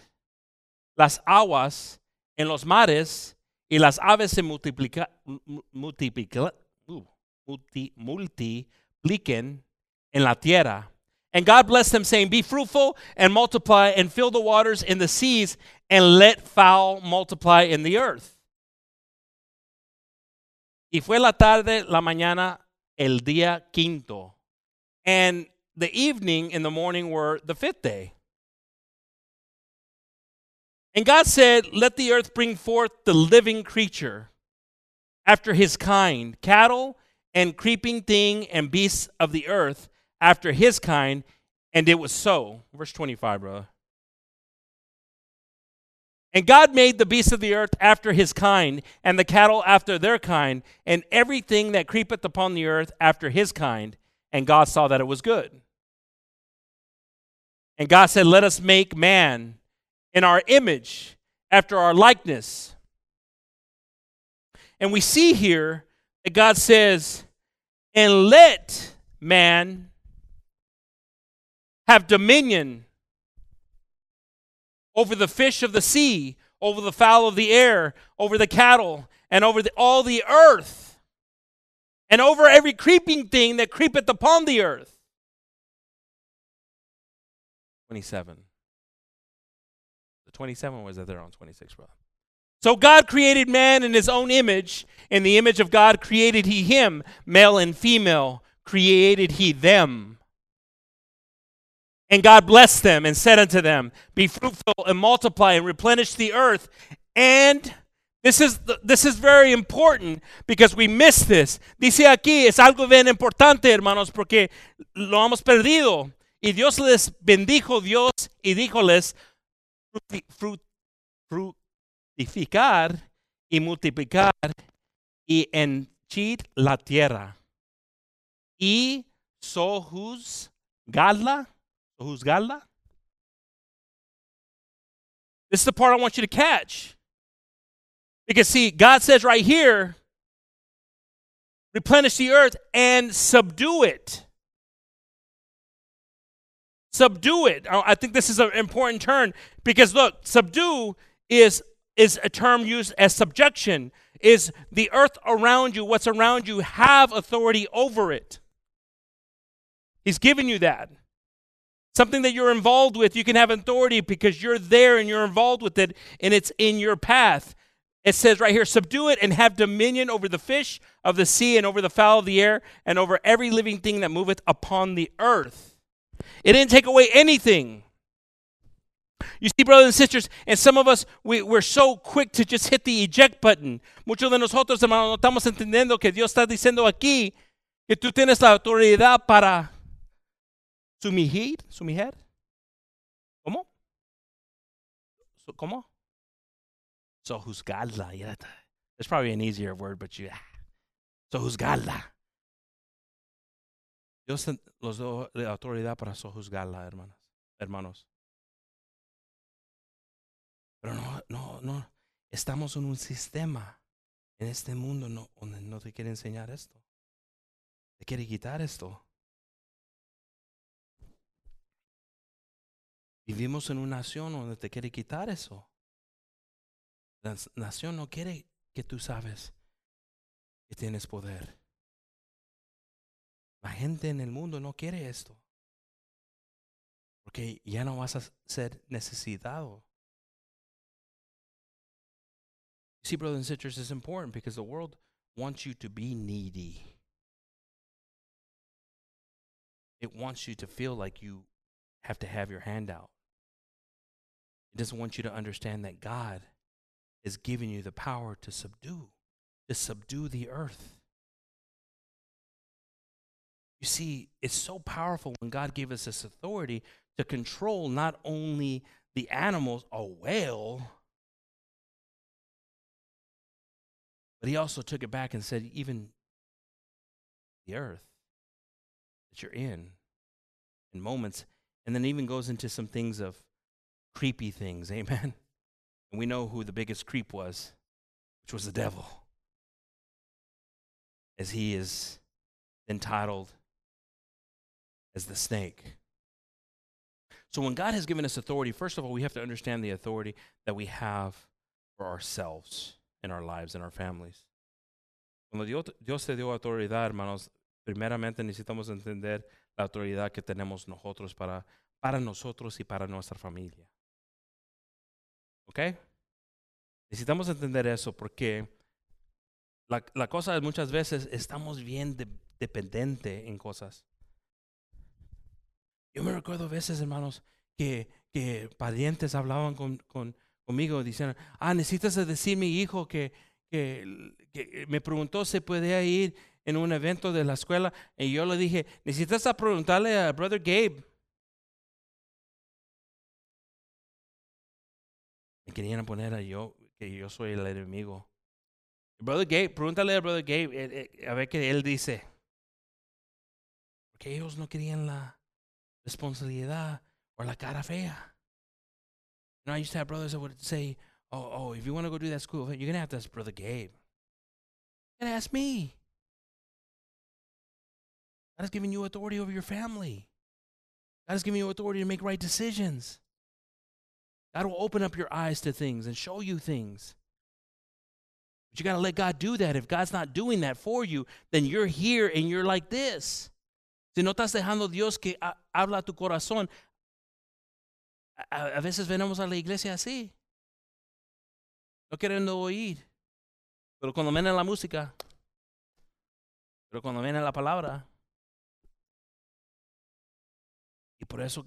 las aguas en los mares y las aves se multiplica, multiplica, uh, multi, multipliquen en la tierra. And God blessed them, saying, Be fruitful and multiply and fill the waters in the seas and let fowl multiply in the earth. Y fue la tarde, la mañana, el día quinto. And the evening and the morning were the fifth day. And God said, Let the earth bring forth the living creature after his kind, cattle and creeping thing and beasts of the earth after his kind. And it was so. Verse 25, brother. And God made the beasts of the earth after his kind, and the cattle after their kind, and everything that creepeth upon the earth after his kind. And God saw that it was good. And God said, Let us make man in our image, after our likeness. And we see here that God says, And let man have dominion over the fish of the sea, over the fowl of the air, over the cattle, and over the, all the earth, and over every creeping thing that creepeth upon the earth. 27. The 27 was that they're on 26, brother. So God created man in his own image. In the image of God created he him, male and female, created he them. And God blessed them and said unto them, Be fruitful and multiply and replenish the earth. And this is, this is very important because we miss this. Dice aquí, es algo bien importante, hermanos, porque lo hemos perdido. Y Dios les bendijo, Dios, y díjoles, fructificar y multiplicar y henchir la tierra. Y sojuzgarla Gala? This is the part I want you to catch. Because, see, God says right here, replenish the earth and subdue it. Subdue it. Oh, I think this is an important term because, look, subdue is, is a term used as subjection. Is the earth around you, what's around you, have authority over it. He's given you that something that you're involved with, you can have authority because you're there and you're involved with it and it's in your path. It says right here, subdue it and have dominion over the fish of the sea and over the fowl of the air and over every living thing that moveth upon the earth. It didn't take away anything. You see, brothers and sisters, and some of us, we, we're so quick to just hit the eject button. Muchos de nosotros, hermanos, no estamos entendiendo que Dios está diciendo aquí que tú tienes la autoridad para Sumihir, sumiher. ¿Cómo? ¿Cómo? So juzgarla. Yeah, that's probably an easier word, but you. Ah. So juzgarla. Dios los dio la autoridad para sojuzgarla, hermanas, hermanos. Pero no, no, no. Estamos en un sistema en este mundo no, donde no te quiere enseñar esto. Te quiere quitar esto. Vivimos en una nación donde te quiere quitar eso. La nación no quiere que tú sabes que tienes poder. La gente en el mundo no quiere esto. Porque ya no vas a ser necesitado. See, brothers and sisters, it's important because the world wants you to be needy. It wants you to feel like you have to have your hand out. He doesn't want you to understand that God is giving you the power to subdue, to subdue the earth. You see, it's so powerful when God gave us this authority to control not only the animals, a whale, but He also took it back and said, even the earth that you're in, in moments, and then even goes into some things of creepy things. Amen. And we know who the biggest creep was, which was the devil. As he is entitled as the snake. So when God has given us authority, first of all, we have to understand the authority that we have for ourselves in our lives and our families. Cuando Dios te dio autoridad, hermanos, primeramente necesitamos entender la autoridad que tenemos nosotros para, para nosotros y para nuestra familia. ¿Ok? Necesitamos entender eso porque la, la cosa es muchas veces estamos bien de, dependientes en cosas. Yo me recuerdo veces, hermanos, que, que parientes hablaban con, con, conmigo diciendo, ah, necesitas decir mi hijo que, que, que, me preguntó si podía ir en un evento de la escuela y yo le dije, necesitas preguntarle a Brother Gabe. Me querían poner a yo, que yo soy el enemigo. Brother Gabe, pregúntale a Brother Gabe eh, eh, a ver qué él dice. Porque ellos no querían la responsabilidad or la cara fea. You know, I used to have brothers that would say, oh, oh, if you want to go do that school, you're to have to ask Brother Gabe. You're to ask me. God has given you authority over your family. God has given you authority to make right decisions. God will open up your eyes to things and show you things. But you got to let God do that. If God's not doing that for you, then you're here and you're like this. Si no estás dejando Dios que habla tu corazón, a, a veces venimos a la iglesia así, no queriendo oír. Pero cuando viene la música, pero cuando viene la palabra, y por eso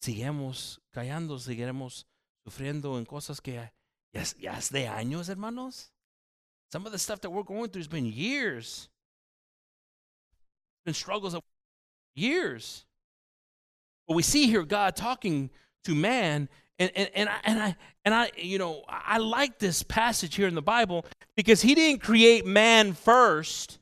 seguimos callando, seguiremos sufriendo en cosas que ya, ya es de años, hermanos. Some of the stuff that we're going through has been years. Been struggles of years. But we see here God talking to man and, and, and, I, and I and I you know I like this passage here in the Bible because he didn't create man first.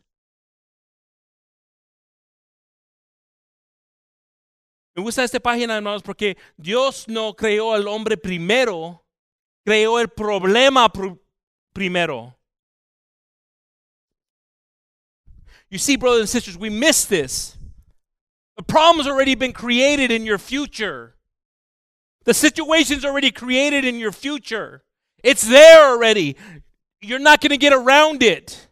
Me gusta esta página, hermanos, porque Dios no creó al hombre primero, creó el problema pr primero. You see, brothers and sisters, we miss this. The problem's already been created in your future. The situation's already created in your future. It's there already. You're not going to get around it.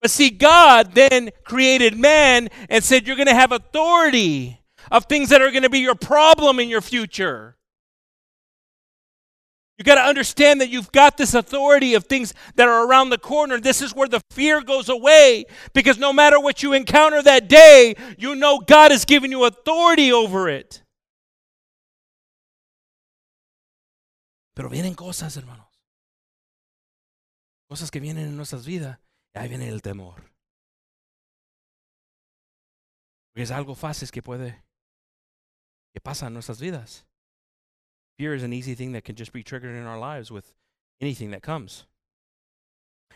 But see, God then created man and said, You're going to have authority of things that are going to be your problem in your future. You got to understand that you've got this authority of things that are around the corner. This is where the fear goes away because no matter what you encounter that day, you know God has given you authority over it. Pero vienen cosas, hermanos. Cosas que vienen en nuestras vidas. Y ahí viene el temor. Porque es algo fácil que puede, que pasa en nuestras vidas. Fear is an easy thing that can just be triggered in our lives with anything that comes.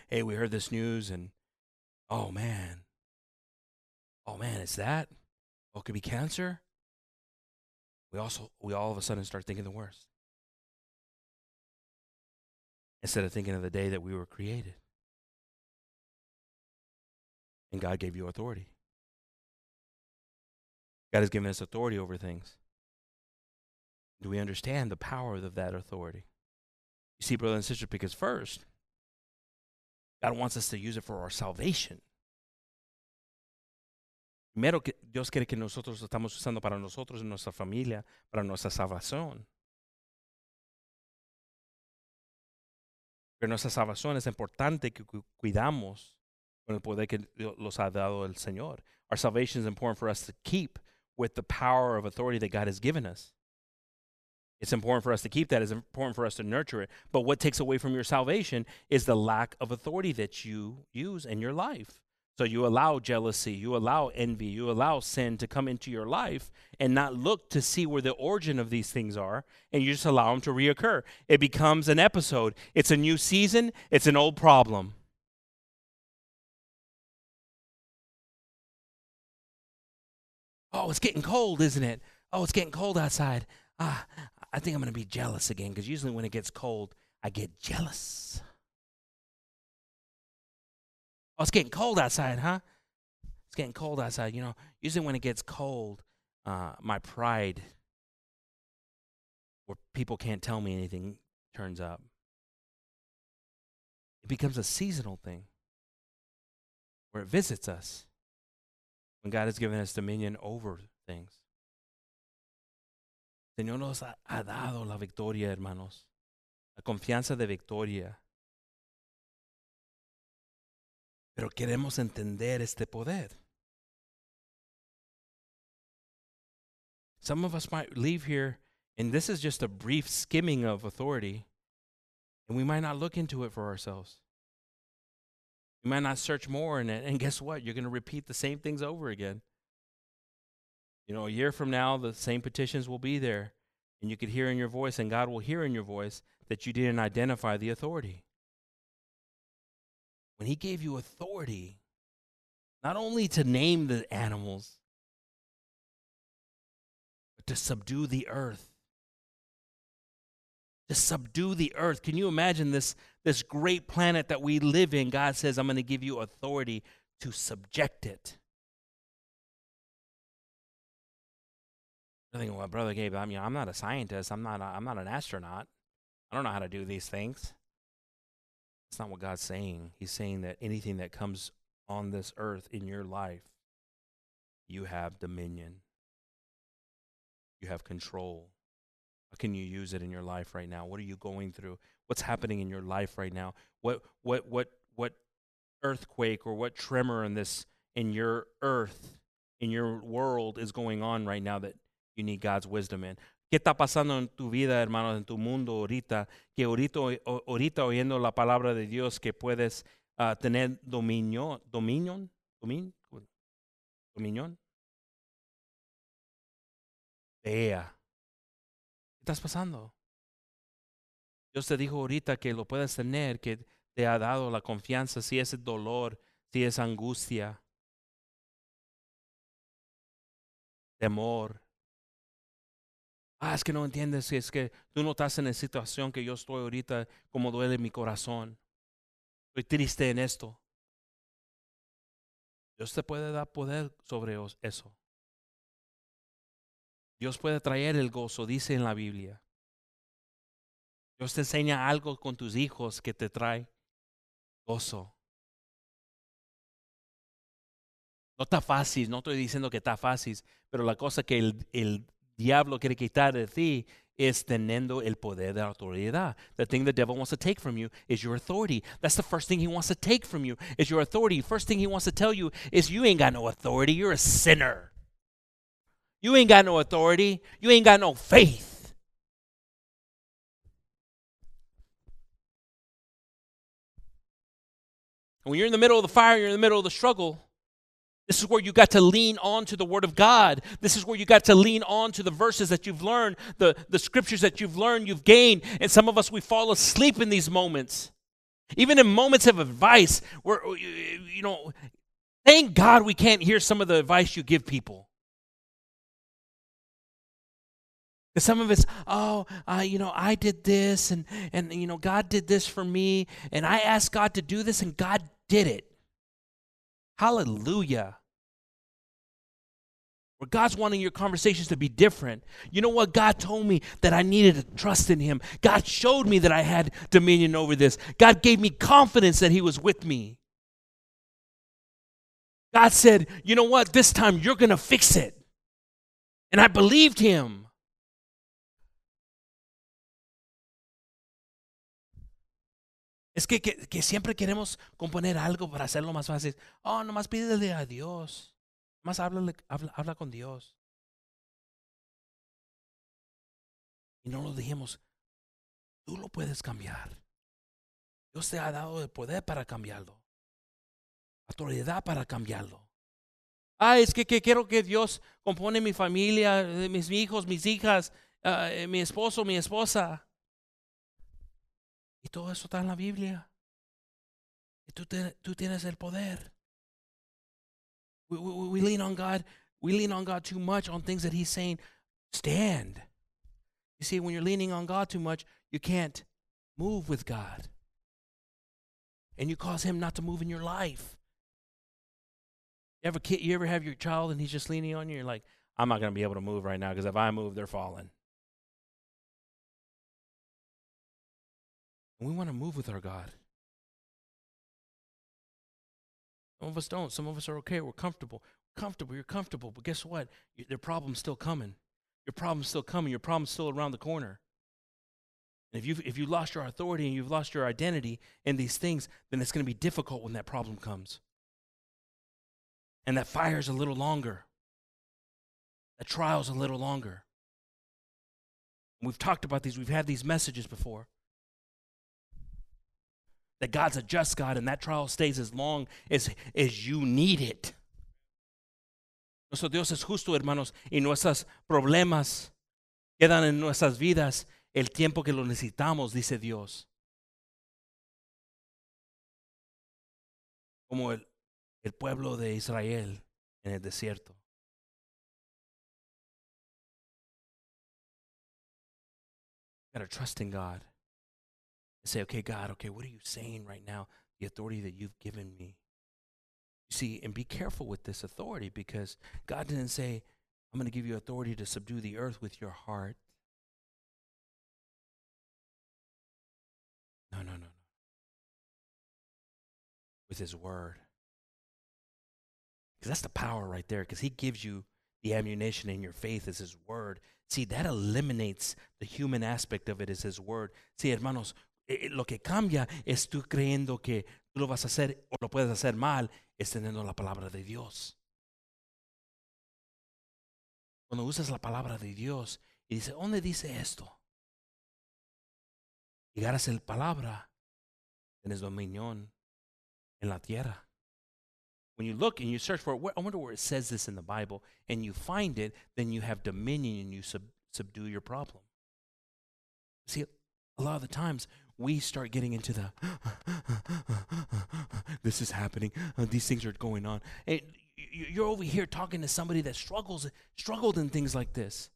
Hey, we heard this news and oh man. Oh man, it's that? Oh, it could be cancer? We also we all of a sudden start thinking the worst instead of thinking of the day that we were created. And God gave you authority. God has given us authority over things. Do we understand the power of that authority? You see, brothers and sisters, because first, God wants us to use it for our salvation. Primero, Dios quiere que nosotros estamos usando para nosotros, nuestra familia, para nuestra salvación. Pero nuestra salvación es importante que cuidamos con el poder que nos ha dado el Señor. Our salvation is important for us to keep with the power of authority that God has given us. It's important for us to keep that. It's important for us to nurture it. But what takes away from your salvation is the lack of authority that you use in your life. So you allow jealousy, you allow envy, you allow sin to come into your life and not look to see where the origin of these things are, and you just allow them to reoccur. It becomes an episode. It's a new season, it's an old problem. Oh, it's getting cold, isn't it? Oh, it's getting cold outside. Ah, I think I'm going to be jealous again because usually when it gets cold, I get jealous. Oh, it's getting cold outside, huh? It's getting cold outside. You know, usually when it gets cold, uh, my pride, where people can't tell me anything, turns up. It becomes a seasonal thing where it visits us when God has given us dominion over things. Señor nos ha, ha dado la victoria, hermanos. La confianza de victoria. Pero queremos entender este poder. Some of us might leave here, and this is just a brief skimming of authority, and we might not look into it for ourselves. We might not search more in it, and guess what? You're going to repeat the same things over again. You know, a year from now, the same petitions will be there, and you could hear in your voice, and God will hear in your voice that you didn't identify the authority when he gave you authority, not only to name the animals, but to subdue the earth. To subdue the earth. Can you imagine this, this great planet that we live in? God says, I'm going to give you authority to subject it. I think, well, brother Gabe, I mean, I'm not a scientist. I'm not. A, I'm not an astronaut. I don't know how to do these things. That's not what God's saying. He's saying that anything that comes on this earth in your life, you have dominion. You have control. How can you use it in your life right now? What are you going through? What's happening in your life right now? What what what what earthquake or what tremor in this in your earth in your world is going on right now that you need God's wisdom in? ¿Qué está pasando en tu vida, hermano, en tu mundo ahorita? Que ahorita, ahorita oyendo la palabra de Dios que puedes uh, tener dominio, dominion, domin, dominion de ella. ¿Qué estás pasando? Dios te dijo ahorita que lo puedes tener, que te ha dado la confianza, si es dolor, si es angustia, temor, Ah, es que no entiendes, es que tú no estás en la situación que yo estoy ahorita, como duele mi corazón. Estoy triste en esto. Dios te puede dar poder sobre eso. Dios puede traer el gozo, dice en la Biblia. Dios te enseña algo con tus hijos que te trae gozo. No está fácil, no estoy diciendo que está fácil, pero la cosa que el, el diablo quiere quitar de ti es teniendo el poder de autoridad. The thing the devil wants to take from you is your authority. That's the first thing he wants to take from you is your authority. First thing he wants to tell you is you ain't got no authority. You're a sinner. You ain't got no authority. You ain't got no faith. When you're in the middle of the fire, you're in the middle of the struggle, this is where you got to lean on to the Word of God. This is where you got to lean on to the verses that you've learned, the, the scriptures that you've learned, you've gained. And some of us, we fall asleep in these moments. Even in moments of advice, where, you know, thank God we can't hear some of the advice you give people. Some of it's, oh, uh, you know, I did this, and, and, you know, God did this for me, and I asked God to do this, and God did it. Hallelujah. Where God's wanting your conversations to be different. You know what? God told me that I needed to trust in Him. God showed me that I had dominion over this. God gave me confidence that He was with me. God said, You know what? This time you're going to fix it. And I believed Him. Es que, que, siempre queremos componer algo para hacerlo más fácil. Oh, nomás pídele a Dios. Háblale, habla, habla con Dios. Y no lo dijimos. Tú lo puedes cambiar. Dios te ha dado el poder para cambiarlo. Autoridad para cambiarlo. Ah, es que, que quiero que Dios compone mi familia, mis hijos, mis hijas, uh, mi esposo, mi esposa. Y todo eso está en la Biblia. Y tú, te, tú tienes el poder. We, we, we lean on God. We lean on God too much on things that He's saying, stand. You see, when you're leaning on God too much, you can't move with God. And you cause Him not to move in your life. You ever, you ever have your child and he's just leaning on you? You're like, I'm not going to be able to move right now because if I move, they're falling. And we want to move with our God. Some of us don't. Some of us are okay. We're comfortable. Comfortable. You're comfortable. But guess what? Your problem's still coming. Your problem's still coming. Your problem's still around the corner. And if you've, if you lost your authority and you've lost your identity in these things, then it's going to be difficult when that problem comes. And that fire's a little longer. That trial's a little longer. We've talked about these. We've had these messages before that God's a just God and that trial stays as long as, as you need it. Nuestro Dios es justo, hermanos, y nuestros problemas quedan en nuestras vidas el tiempo que lo necesitamos, dice Dios. Como el, el pueblo de Israel en el desierto. Gotta trust in God say, okay, God, okay, what are you saying right now? The authority that you've given me. You see, and be careful with this authority because God didn't say, I'm going to give you authority to subdue the earth with your heart. No, no, no, no. With his word. Because that's the power right there, because he gives you the ammunition in your faith is his word. See, that eliminates the human aspect of it is his word. See, hermanos, eh, lo que cambia es tú creyendo que tú lo vas a hacer o lo puedes hacer mal, es teniendo la palabra de Dios. Cuando usas la palabra de Dios y dice, ¿dónde dice esto? Y agarras el palabra, tienes dominión en la tierra. When you look and you search for it, I wonder where it says this in the Bible, and you find it, then you have dominion and you sub, subdue your problem. See, a lot of the times we start getting into the this is happening, uh, these things are going on. And you're over here talking to somebody that struggles, struggled in things like this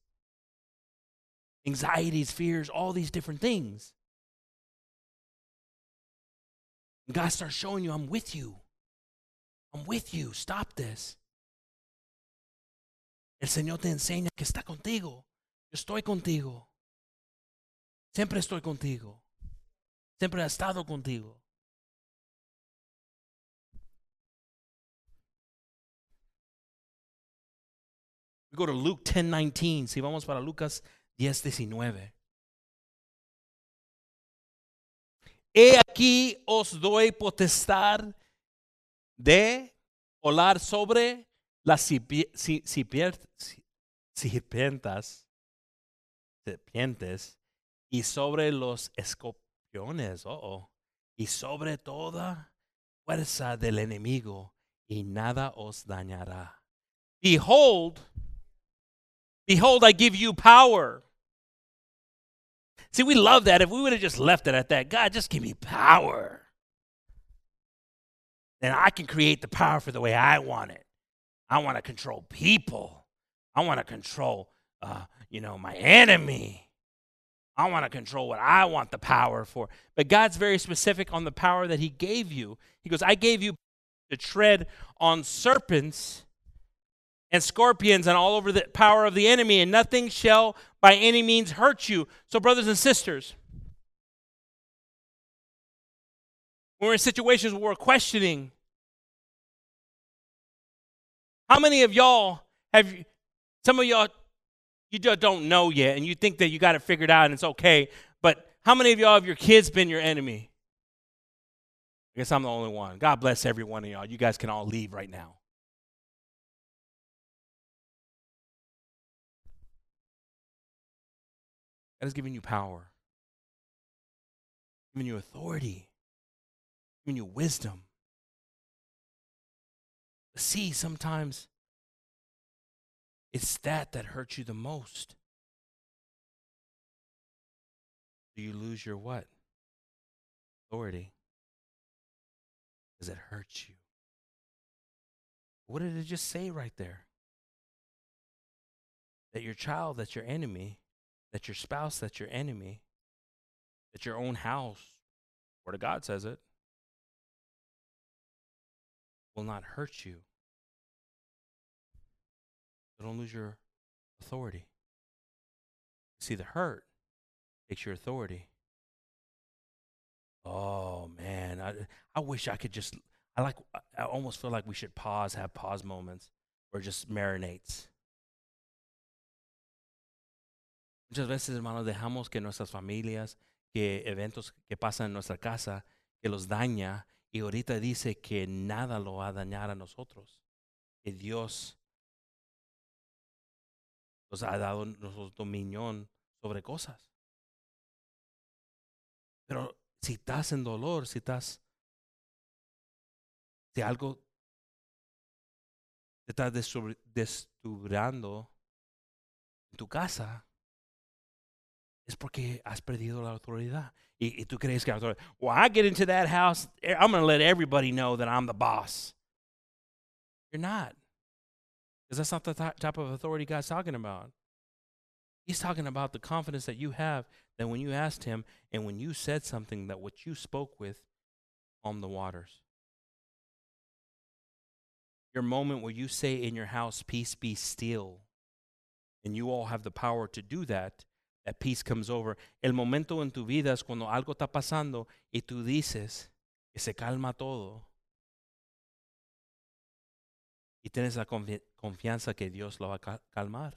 anxieties, fears, all these different things. And God starts showing you, I'm with you. I'm with you. Stop this. El Señor te enseña que está contigo. Yo estoy contigo. Siempre estoy contigo. Siempre he estado contigo. We go to Luke 10:19. Si vamos para Lucas 10:19. He aquí os doy potestad de volar sobre las serpientes y sobre los escorpiones, oh, y sobre toda fuerza del enemigo, y nada os dañará. Behold, behold, I give you power. See, we love that. If we would have just left it at that, God, just give me power. Then I can create the power for the way I want it. I want to control people. I want to control, uh, you know, my enemy. I want to control what I want the power for. But God's very specific on the power that He gave you. He goes, I gave you to tread on serpents and scorpions and all over the power of the enemy, and nothing shall by any means hurt you. So, brothers and sisters, when we're in situations where we're questioning, how many of y'all have, some of y'all, you just don't know yet, and you think that you got it figured out and it's okay, but how many of y'all have your kids been your enemy? I guess I'm the only one. God bless every one of y'all. You guys can all leave right now. God is giving you power, giving you authority, giving you wisdom. See, sometimes it's that that hurts you the most. Do you lose your what? Authority. Because it hurts you. What did it just say right there? That your child, that's your enemy, that your spouse, that's your enemy, that your own house, Word of God says it, will not hurt you. So don't lose your authority. See, the hurt takes your authority. Oh man, I I wish I could just I like I almost feel like we should pause, have pause moments or just marinates. Muchas veces, hermanos, dejamos que nuestras familias, que eventos que pasan en nuestra casa, que los daña, y ahorita dice que nada lo va a dañar a nosotros, que Dios nos ha dado nuestro dominio sobre cosas. Pero si estás en dolor, si estás, si algo te está destruyendo en tu casa, es porque has perdido la autoridad. Y, y tú crees que la autoridad, well, I get into that house, eh, I'm going to let everybody know that I'm the boss. You're not. Because that's not the th- type of authority God's talking about. He's talking about the confidence that you have that when you asked Him and when you said something, that what you spoke with on the waters. Your moment where you say in your house, Peace be still. and you all have the power to do that, that peace comes over. El momento en tu vida es cuando algo está pasando y tú dices que se calma todo. Y tienes la confi- confianza que Dios lo va a cal- calmar.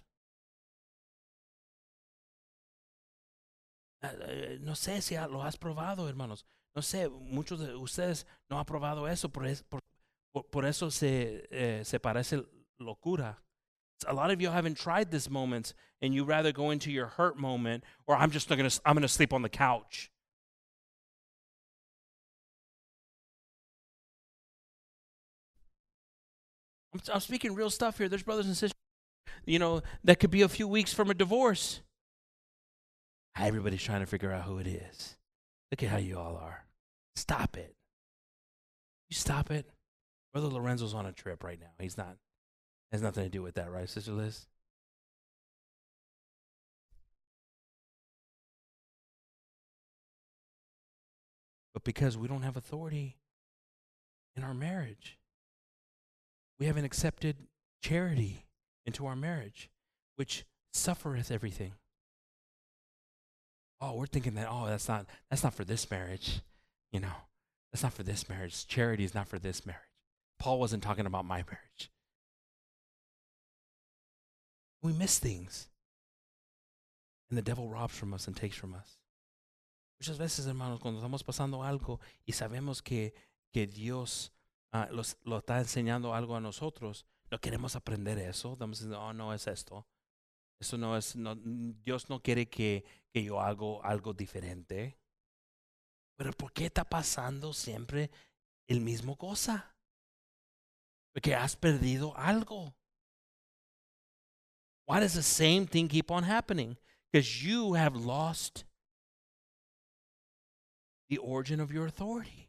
Ah, eh, No sé si lo has probado, hermanos. No sé, muchos de ustedes no han probado eso, por, por, por- eso se, eh, se parece locura. A lot of you haven't tried this moment, and you rather go into your hurt moment, or I'm just gonna I'm gonna sleep on the couch. I'm, I'm speaking real stuff here. There's brothers and sisters, you know, that could be a few weeks from a divorce. Everybody's trying to figure out who it is. Look at how you all are. Stop it. You stop it. Brother Lorenzo's on a trip right now. He's not. Has nothing to do with that, right, Sister Liz? But because we don't have authority in our marriage, we haven't accepted charity into our marriage, which suffereth everything. Oh, we're thinking that, oh, that's not that's not for this marriage. You know, that's not for this marriage. Charity is not for this marriage. Paul wasn't talking about my marriage. We miss things. And the devil robs from us and takes from us. Muchas veces, hermanos, cuando estamos pasando algo y sabemos que, que Dios ah, los, lo está enseñando algo a nosotros, no queremos aprender eso. Estamos diciendo, oh, no es esto. Eso no es, no, Dios no quiere que, que yo hago algo diferente. Pero ¿por qué está pasando siempre el mismo cosa? Porque has perdido algo. Why does the same thing keep on happening? Because you have lost the origin of your authority.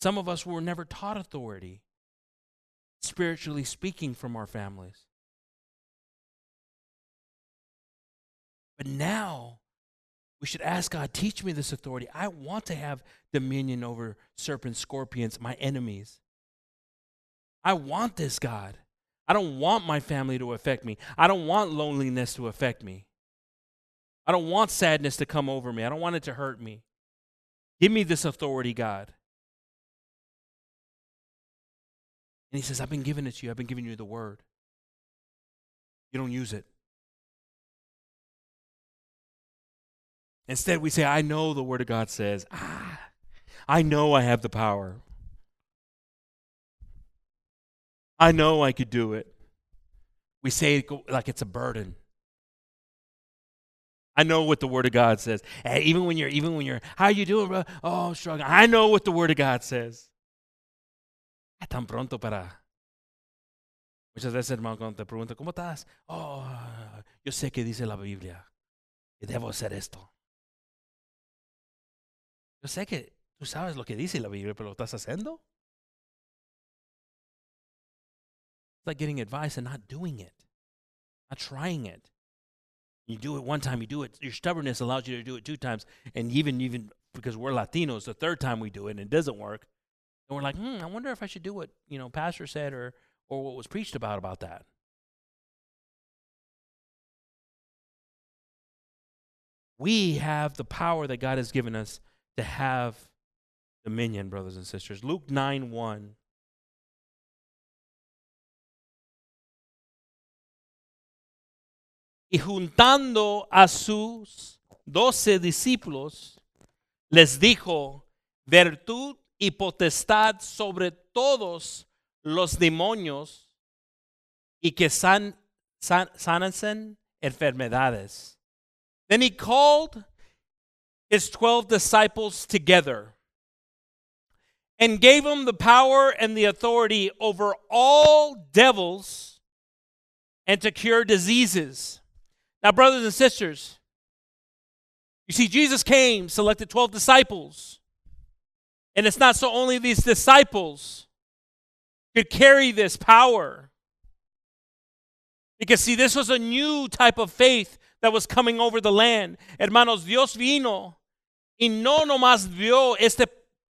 Some of us were never taught authority, spiritually speaking, from our families. But now, we should ask God, teach me this authority. I want to have dominion over serpents, scorpions, my enemies. I want this, God. I don't want my family to affect me. I don't want loneliness to affect me. I don't want sadness to come over me. I don't want it to hurt me. Give me this authority, God. And he says, I've been giving it to you. I've been giving you the word. You don't use it. Instead, we say, I know the word of God says, ah, I know I have the power. I know I could do it. We say it like it's a burden. I know what the Word of God says. And even when you're, even when you're, how you doing, bro? Oh, I'm struggling. I know what the Word of God says. Ah, Tan pronto para. Muchas veces, hermano, cuando te preguntan, ¿cómo estás? Oh, yo sé que dice la Biblia. Que debo hacer esto. Yo sé que tú sabes lo que dice la Biblia, pero lo estás haciendo. It's like getting advice and not doing it, not trying it. You do it one time, you do it. Your stubbornness allows you to do it two times, and even even because we're Latinos, the third time we do it and it doesn't work, and we're like, hmm, I wonder if I should do what you know, Pastor said or or what was preached about about that. We have the power that God has given us to have dominion, brothers and sisters. Luke 9 1. Y juntando a sus doce discípulos, les dijo, virtud y potestad sobre todos los demonios y que san, san, sanasen enfermedades. Then he called his 12 disciples together and gave them the power and the authority over all devils and to cure diseases. Now, brothers and sisters, you see, Jesus came, selected 12 disciples. And it's not so only these disciples could carry this power. Because, see, this was a new type of faith that was coming over the land. Hermanos, Dios vino y no nomás vio este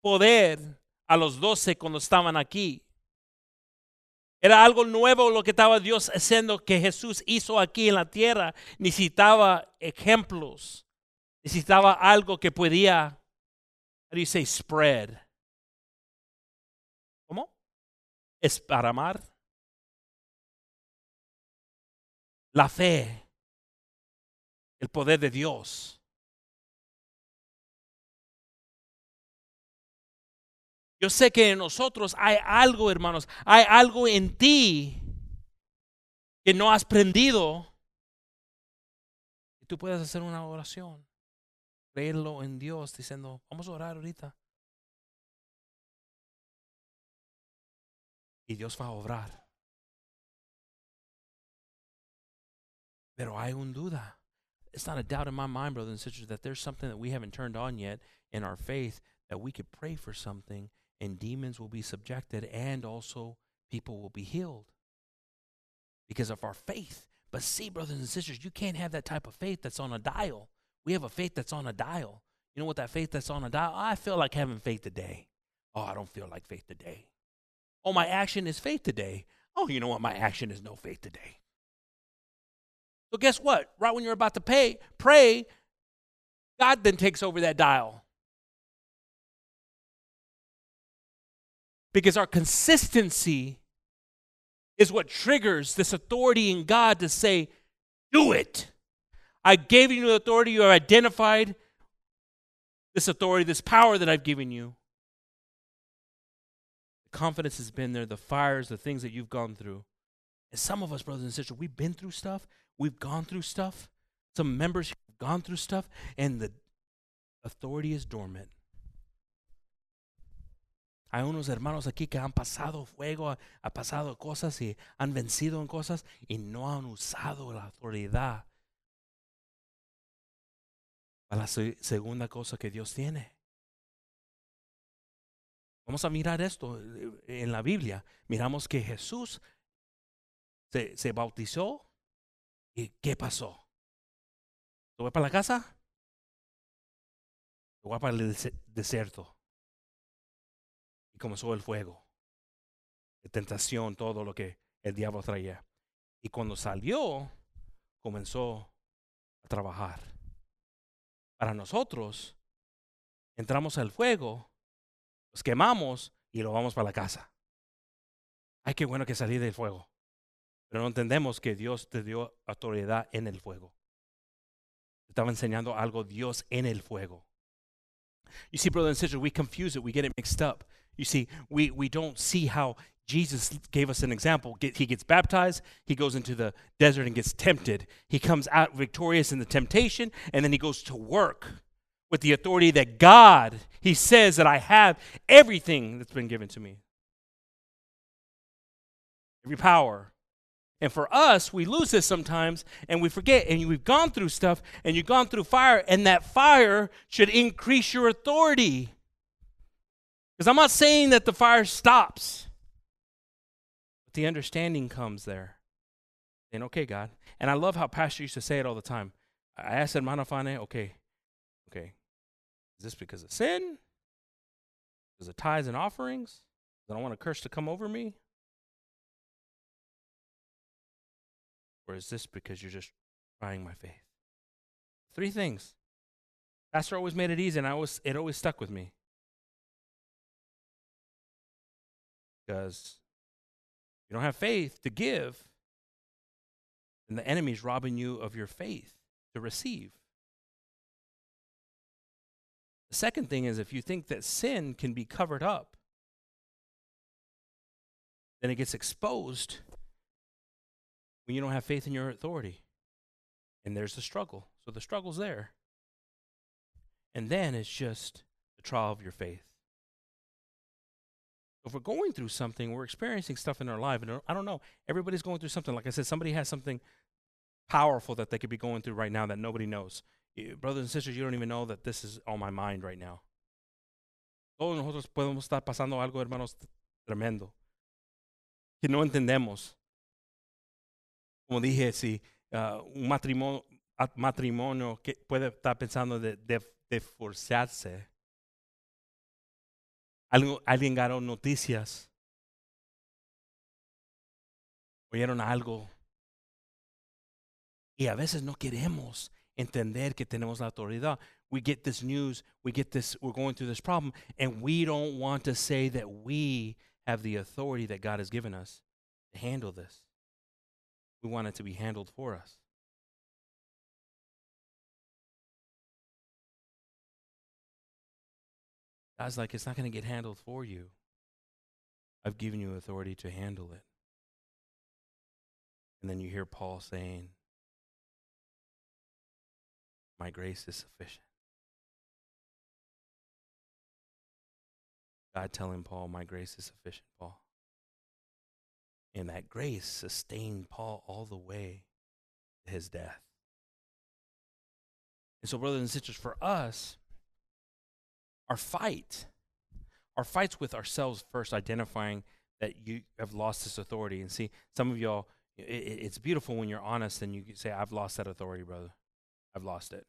poder a los doce cuando estaban aquí. Era algo nuevo lo que estaba Dios haciendo, que Jesús hizo aquí en la tierra. Necesitaba ejemplos. Necesitaba algo que podía, how do you say spread? ¿Cómo? Esparamar. La fe. El poder de Dios. Yo sé que en nosotros hay algo, hermanos, hay algo en ti que no has aprendido. Y tú puedes hacer una oración, creerlo en Dios, diciendo, vamos a orar ahorita. Y Dios va a obrar. Pero hay una duda. It's not a doubt in my mind, brothers and sisters, that there's something that we haven't turned on yet in our faith that we could pray for something and demons will be subjected and also people will be healed because of our faith. But see, brothers and sisters, you can't have that type of faith that's on a dial. We have a faith that's on a dial. You know what that faith that's on a dial? I feel like having faith today. Oh, I don't feel like faith today. Oh, my action is faith today. Oh, you know what? My action is no faith today. So guess what? Right when you're about to pay, pray, God then takes over that dial. Because our consistency is what triggers this authority in God to say, do it. I gave you the authority, you have identified this authority, this power that I've given you. The confidence has been there, the fires, the things that you've gone through. And some of us, brothers and sisters, we've been through stuff, we've gone through stuff. Some members have gone through stuff, and the authority is dormant. Hay unos hermanos aquí que han pasado fuego, ha pasado cosas y han vencido en cosas y no han usado la autoridad para la segunda cosa que Dios tiene. Vamos a mirar esto en la Biblia. Miramos que Jesús se, se bautizó y ¿qué pasó? ¿Se fue para la casa? ¿Se fue para el desierto? comenzó el fuego, la tentación, todo lo que el diablo traía. Y cuando salió, comenzó a trabajar. Para nosotros, entramos al fuego, los quemamos y lo vamos para la casa. Ay, qué bueno que salí del fuego. Pero no entendemos que Dios te dio autoridad en el fuego. Estaba enseñando algo Dios en el fuego. You see, brother and sister, we confuse it, we get it mixed up. You see, we, we don't see how Jesus gave us an example. He gets baptized, he goes into the desert and gets tempted. He comes out victorious in the temptation, and then he goes to work with the authority that God, he says that I have everything that's been given to me. Every power. And for us, we lose this sometimes and we forget. And we've gone through stuff and you've gone through fire, and that fire should increase your authority. Because I'm not saying that the fire stops, the understanding comes there. And okay, God. And I love how Pastor used to say it all the time. I asked Hermano Fane, okay, okay, is this because of sin? Because of tithes and offerings? I don't want a curse to come over me? Or is this because you're just trying my faith? Three things. Pastor always made it easy, and I always, it always stuck with me. Because you don't have faith to give, and the enemy's robbing you of your faith to receive. The second thing is if you think that sin can be covered up, then it gets exposed when you don't have faith in your authority. And there's the struggle. So the struggle's there. And then it's just the trial of your faith. If we're going through something, we're experiencing stuff in our life, and I don't know, everybody's going through something. Like I said, somebody has something powerful that they could be going through right now that nobody knows. Brothers and sisters, you don't even know that this is on my mind right now. Todos nosotros podemos estar pasando algo, hermanos, tremendo. Que no entendemos. Como dije, si uh, un matrimonio, matrimonio que puede estar pensando de, de, de forzarse Algo, alguien ganó noticias oyeron algo. Y a veces no queremos entender que tenemos la autoridad. We get this news, we get this, we're going through this problem, and we don't want to say that we have the authority that God has given us to handle this. We want it to be handled for us. God's like, it's not going to get handled for you. I've given you authority to handle it. And then you hear Paul saying, My grace is sufficient. God telling Paul, My grace is sufficient, Paul. And that grace sustained Paul all the way to his death. And so, brothers and sisters, for us, our fight, our fights with ourselves first, identifying that you have lost this authority. And see, some of y'all, it, it's beautiful when you're honest and you say, I've lost that authority, brother. I've lost it.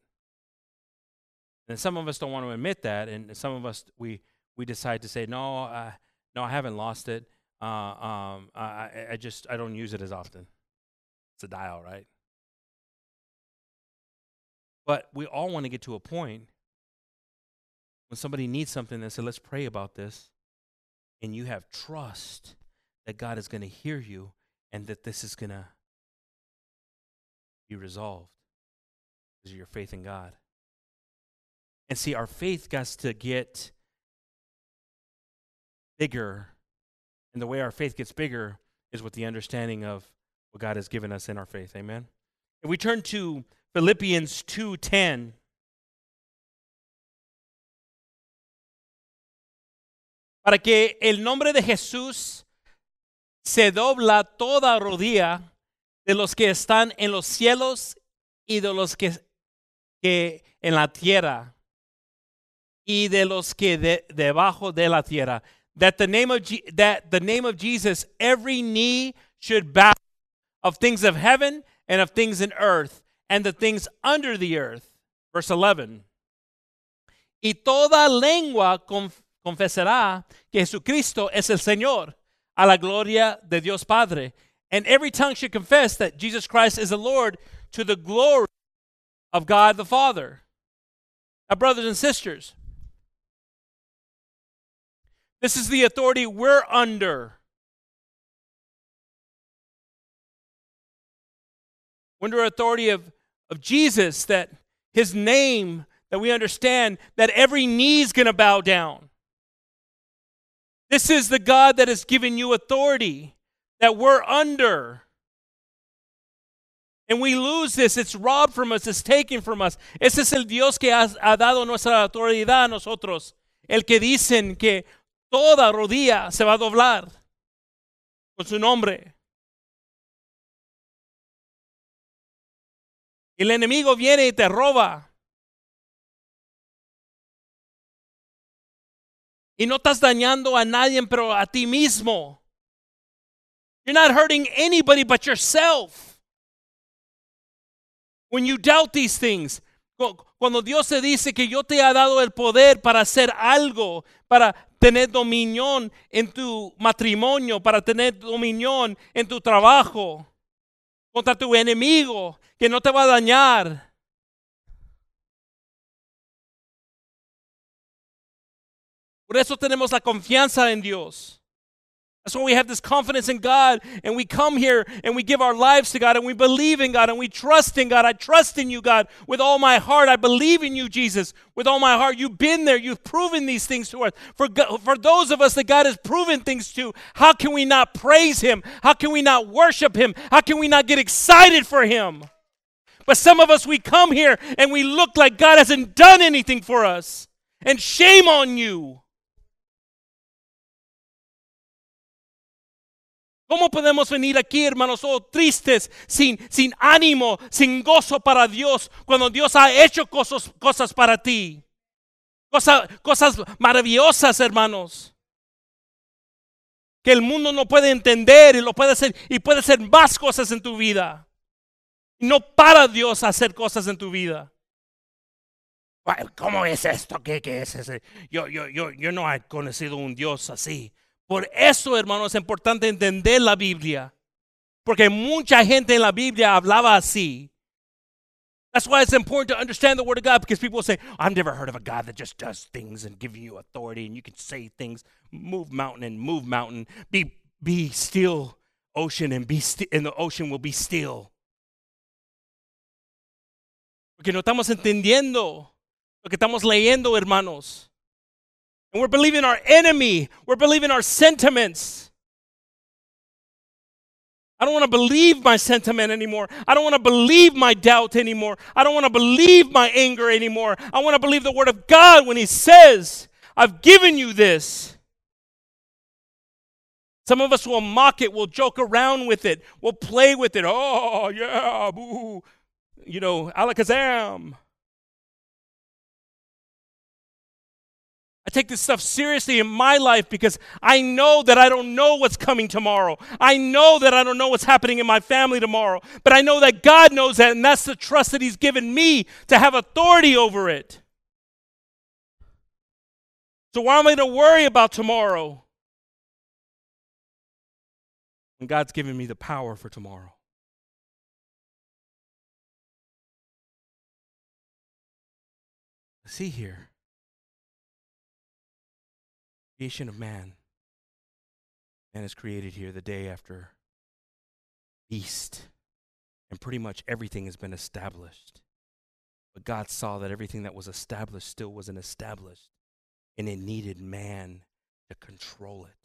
And some of us don't want to admit that, and some of us we we decide to say, no, uh, no, I haven't lost it. Uh, um, I, I just I don't use it as often. It's a dial, right? But we all want to get to a point when somebody needs something and say, let's pray about this, and you have trust that God is going to hear you and that this is going to be resolved because of your faith in God. And see, our faith got to get bigger. And the way our faith gets bigger is with the understanding of what God has given us in our faith. Amen. If we turn to Philippians 2:10, para que el nombre de Jesús se dobla toda rodilla de los que están en los cielos y de los que, en la tierra y de los que de, debajo de la tierra. That the name of that the name of Jesus, every knee should bow of things of heaven and of things in earth and the things under the earth. Verse 11. Y toda lengua confesará que Jesucristo es el Señor, a la gloria de Dios Padre. And every tongue should confess that Jesus Christ is the Lord to the glory of God the Father. Now, brothers and sisters, this is the authority we're under. Under authority of, of Jesus, that his name, that we understand that every knee is going to bow down. This is the God that has given you authority that we're under. And we lose this. It's robbed from us. It's taken from us. Ese es el Dios que ha, ha dado nuestra autoridad a nosotros. El que dicen que toda rodilla se va a doblar con su nombre. El enemigo viene y te roba. Y no estás dañando a nadie, pero a ti mismo. You're not hurting anybody but yourself. When you doubt these things, cu- cuando Dios te dice que yo te he dado el poder para hacer algo, para tener dominión en tu matrimonio, para tener dominión en tu trabajo, contra tu enemigo, que no te va a dañar. Por eso tenemos la confianza en Dios. That's why we have this confidence in God and we come here and we give our lives to God and we believe in God and we trust in God. I trust in you, God, with all my heart. I believe in you, Jesus, with all my heart. You've been there. You've proven these things to us. For, for those of us that God has proven things to, how can we not praise Him? How can we not worship Him? How can we not get excited for Him? But some of us, we come here and we look like God hasn't done anything for us. And shame on you. ¿Cómo podemos venir aquí, hermanos, oh, tristes, sin, sin ánimo, sin gozo para Dios, cuando Dios ha hecho cosas, cosas para ti? Cosa- cosas maravillosas, hermanos. Que el mundo no puede entender y lo puede hacer y puede hacer más cosas en tu vida. No para Dios hacer cosas en tu vida. ¿Cómo es esto? ¿Qué, qué es ese? Yo, yo, yo, yo no he conocido un Dios así. Por eso, hermanos, es importante entender la Biblia. Porque mucha gente en la Biblia hablaba así. That's why it's important to understand the Word of God because people say, I've never heard of a God that just does things and giving you authority and you can say things, move mountain and move mountain, be, be still ocean and be sti- and the ocean will be still. Porque no estamos entendiendo lo que estamos leyendo, hermanos. And we're believing our enemy. We're believing our sentiments. I don't want to believe my sentiment anymore. I don't want to believe my doubt anymore. I don't want to believe my anger anymore. I want to believe the word of God when he says, I've given you this. Some of us will mock it, we'll joke around with it, we'll play with it. Oh, yeah, boo. You know, alakazam. I take this stuff seriously in my life because I know that I don't know what's coming tomorrow. I know that I don't know what's happening in my family tomorrow. But I know that God knows that, and that's the trust that He's given me to have authority over it. So why am I going to worry about tomorrow? When God's given me the power for tomorrow. See here creation of man. Man is created here the day after beast, and pretty much everything has been established. But God saw that everything that was established still wasn't established, and it needed man to control it.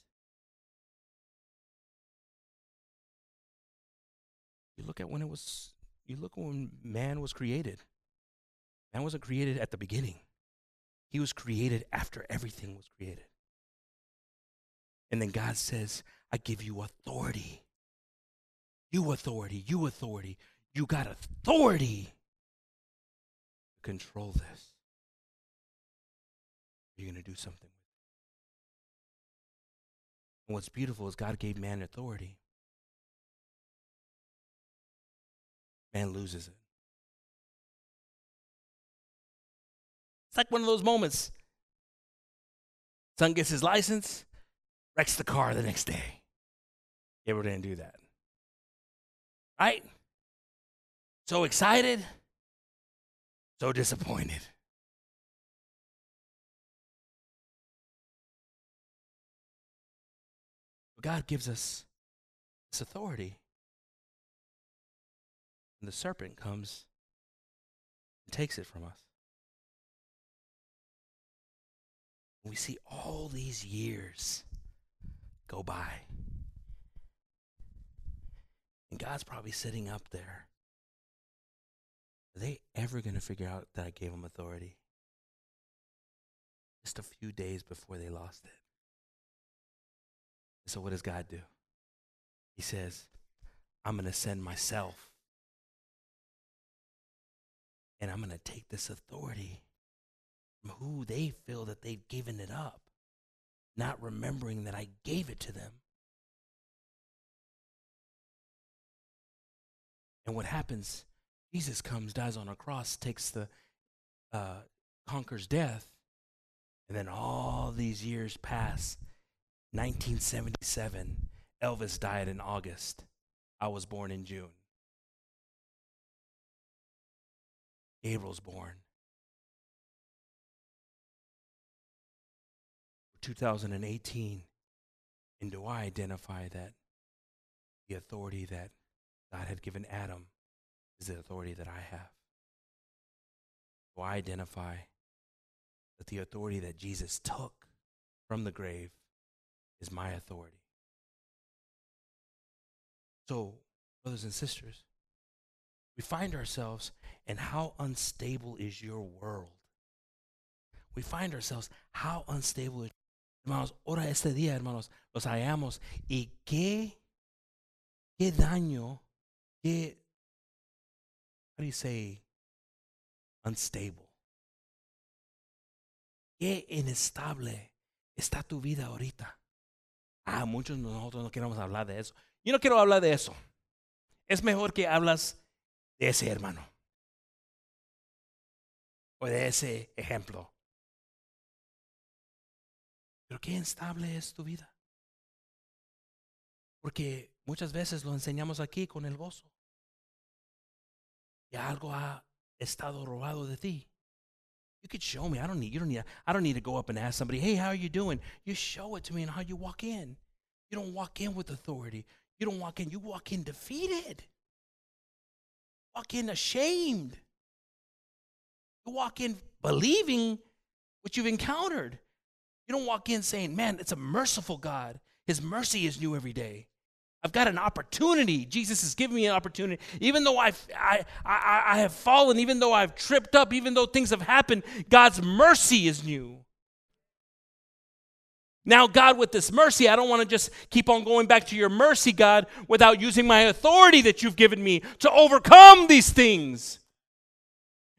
You look at when it was, you look when man was created. Man wasn't created at the beginning, he was created after everything was created. And then God says, I give you authority. You authority, you authority. You got authority to control this. You're going to do something. And what's beautiful is God gave man authority. Man loses it. It's like one of those moments. Son gets his license, wrecks the car the next day. You ever didn't do that? Right? So excited, so disappointed. But God gives us this authority. And the serpent comes and takes it from us. We see all these years go by. And God's probably sitting up there. Are they ever going to figure out that I gave them authority? Just a few days before they lost it. So, what does God do? He says, I'm going to send myself. And I'm going to take this authority from who they feel that they've given it up not remembering that I gave it to them. And what happens? Jesus comes, dies on a cross, takes the, uh, conquers death, and then all these years pass. 1977, Elvis died in August. I was born in June. Gabriel's born. 2018, and do I identify that the authority that God had given Adam is the authority that I have? Do I identify that the authority that Jesus took from the grave is my authority? So, brothers and sisters, we find ourselves in how unstable is your world? We find ourselves how unstable is Hermanos, ahora este día, hermanos, los hallamos. ¿Y qué, qué daño, qué, how do you say, unstable? ¿Qué inestable está tu vida ahorita? Ah, muchos de nosotros no queremos hablar de eso. Yo no quiero hablar de eso. Es mejor que hablas de ese hermano. O de ese ejemplo. Pero qué instable es tu vida. Porque Muchas veces lo enseñamos aquí con el gozo. Que algo ha estado robado de ti. You could show me. I don't need you don't need I don't need to go up and ask somebody, "Hey, how are you doing?" You show it to me and how you walk in. You don't walk in with authority. You don't walk in, you walk in defeated. Walk in ashamed. You walk in believing what you've encountered. You don't walk in saying, "Man, it's a merciful God. His mercy is new every day." I've got an opportunity. Jesus has given me an opportunity. Even though I've, I, I, I have fallen, even though I've tripped up, even though things have happened, God's mercy is new. Now, God, with this mercy, I don't want to just keep on going back to your mercy, God, without using my authority that you've given me to overcome these things.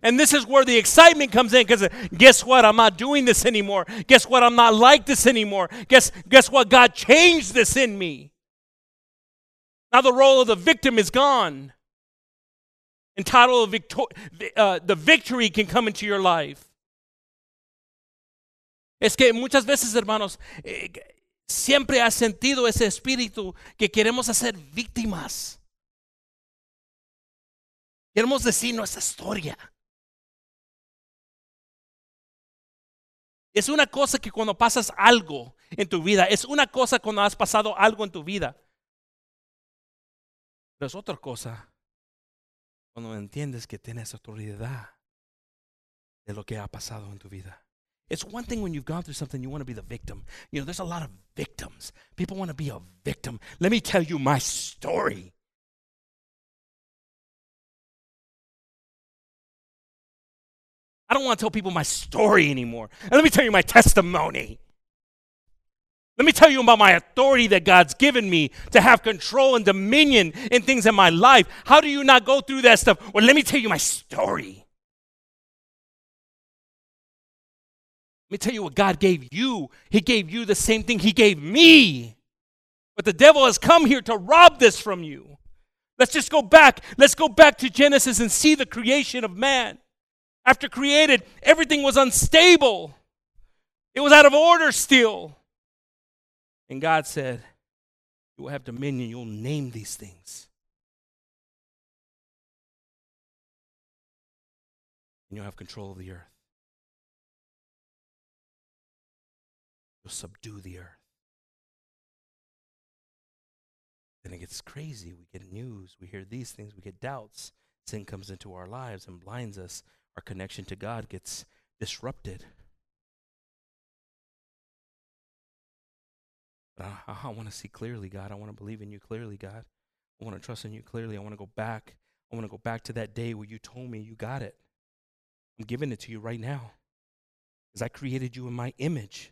And this is where the excitement comes in because guess what? I'm not doing this anymore. Guess what? I'm not like this anymore. Guess, guess what? God changed this in me. Now the role of the victim is gone. And title of victor- uh, the victory can come into your life. Es que muchas veces, hermanos, eh, siempre ha sentido ese espíritu que queremos hacer víctimas. Queremos decir nuestra historia. Es una cosa que cuando pasas algo en tu vida, es una cosa cuando has pasado algo en tu vida. Pero es otra cosa cuando entiendes que tienes autoridad de lo que ha pasado en tu vida. It's one thing when you've gone through something, you want to be the victim. You know, there's a lot of victims. People want to be a victim. Let me tell you my story. I don't want to tell people my story anymore. And let me tell you my testimony. Let me tell you about my authority that God's given me to have control and dominion in things in my life. How do you not go through that stuff? Well, let me tell you my story. Let me tell you what God gave you. He gave you the same thing He gave me. But the devil has come here to rob this from you. Let's just go back. Let's go back to Genesis and see the creation of man. After created, everything was unstable, it was out of order still. And God said, You will have dominion, you'll name these things. And you'll have control of the earth. You'll subdue the earth. Then it gets crazy. We get news, we hear these things, we get doubts. Sin comes into our lives and blinds us. Our connection to God gets disrupted. I, I want to see clearly, God. I want to believe in you clearly, God. I want to trust in you clearly. I want to go back. I want to go back to that day where you told me you got it. I'm giving it to you right now. Because I created you in my image.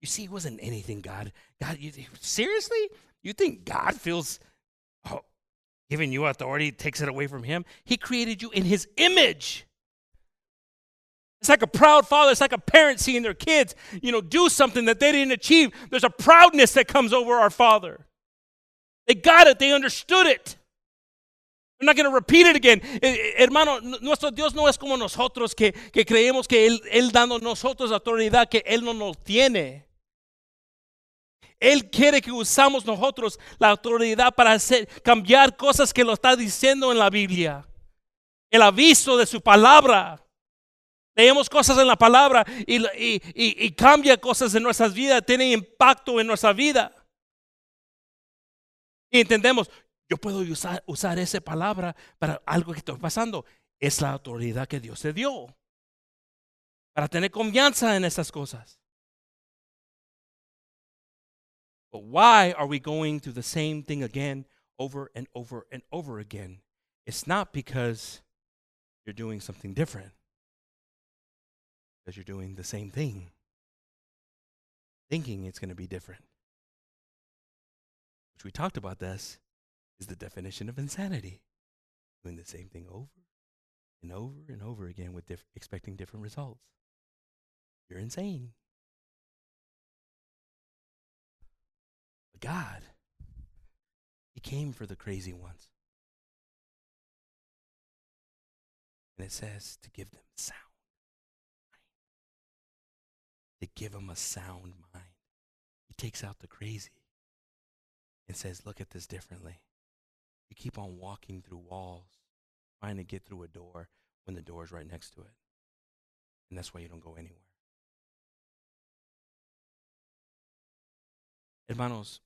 You see, it wasn't anything, God. God, you, seriously? You think God feels oh, giving you authority takes it away from Him? He created you in His image. It's like a proud father, it's like a parent seeing their kids, you know, do something that they didn't achieve. There's a proudness that comes over our father. They got it, they understood it. I'm not going to repeat it again. Eh, eh, hermano, nuestro Dios no es como nosotros que, que creemos que él, él dando nosotros autoridad que Él no nos tiene. Él quiere que usamos nosotros la autoridad para hacer, cambiar cosas que lo está diciendo en la Biblia. El aviso de su palabra. Leemos cosas en la palabra y, cambia cosas en nuestras vidas, tiene impacto en nuestra vida. Y entendemos, yo puedo usar, esa palabra para algo que está pasando. Es la autoridad que Dios te dio. Para tener confianza en esas cosas. But why are we going through the same thing again, over and over and over again? It's not because you're doing something different because you're doing the same thing, thinking it's going to be different. Which we talked about this is the definition of insanity. Doing the same thing over and over and over again with diff- expecting different results. You're insane. But God, He came for the crazy ones. And it says to give them sound to give him a sound mind. He takes out the crazy. and says, Look at this differently. You keep on walking through walls, trying to get through a door when the door is right next to it. And that's why you don't go anywhere. Hermanos,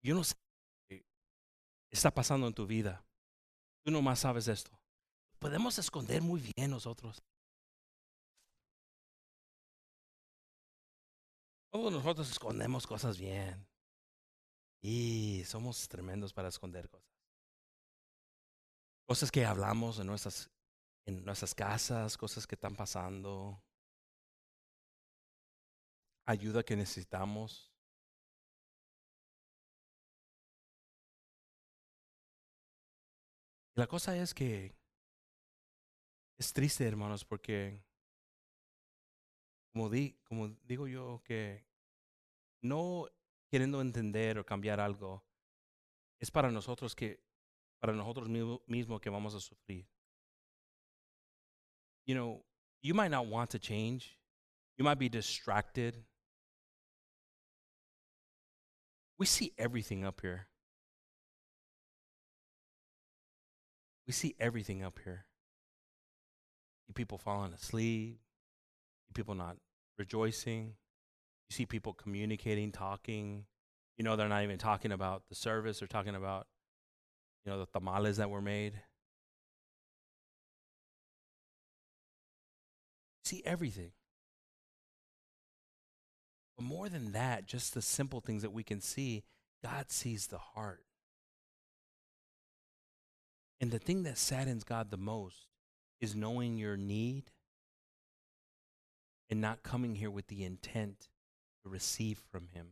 yo no sé qué está pasando en tu vida. Tú nomás sabes esto. Podemos esconder muy bien nosotros. Todos nosotros escondemos cosas bien. Y somos tremendos para esconder cosas. Cosas que hablamos en nuestras, en nuestras casas, cosas que están pasando. Ayuda que necesitamos. La cosa es que es triste, hermanos, porque como, di, como digo yo, que no queriendo entender o cambiar algo, es para nosotros que, para nosotros mismos que vamos a sufrir. You know, you might not want to change. You might be distracted. We see everything up here. We see everything up here. People falling asleep, people not rejoicing. You see people communicating, talking. You know, they're not even talking about the service, they're talking about, you know, the tamales that were made. See everything. But more than that, just the simple things that we can see, God sees the heart. And the thing that saddens God the most is knowing your need and not coming here with the intent to receive from Him.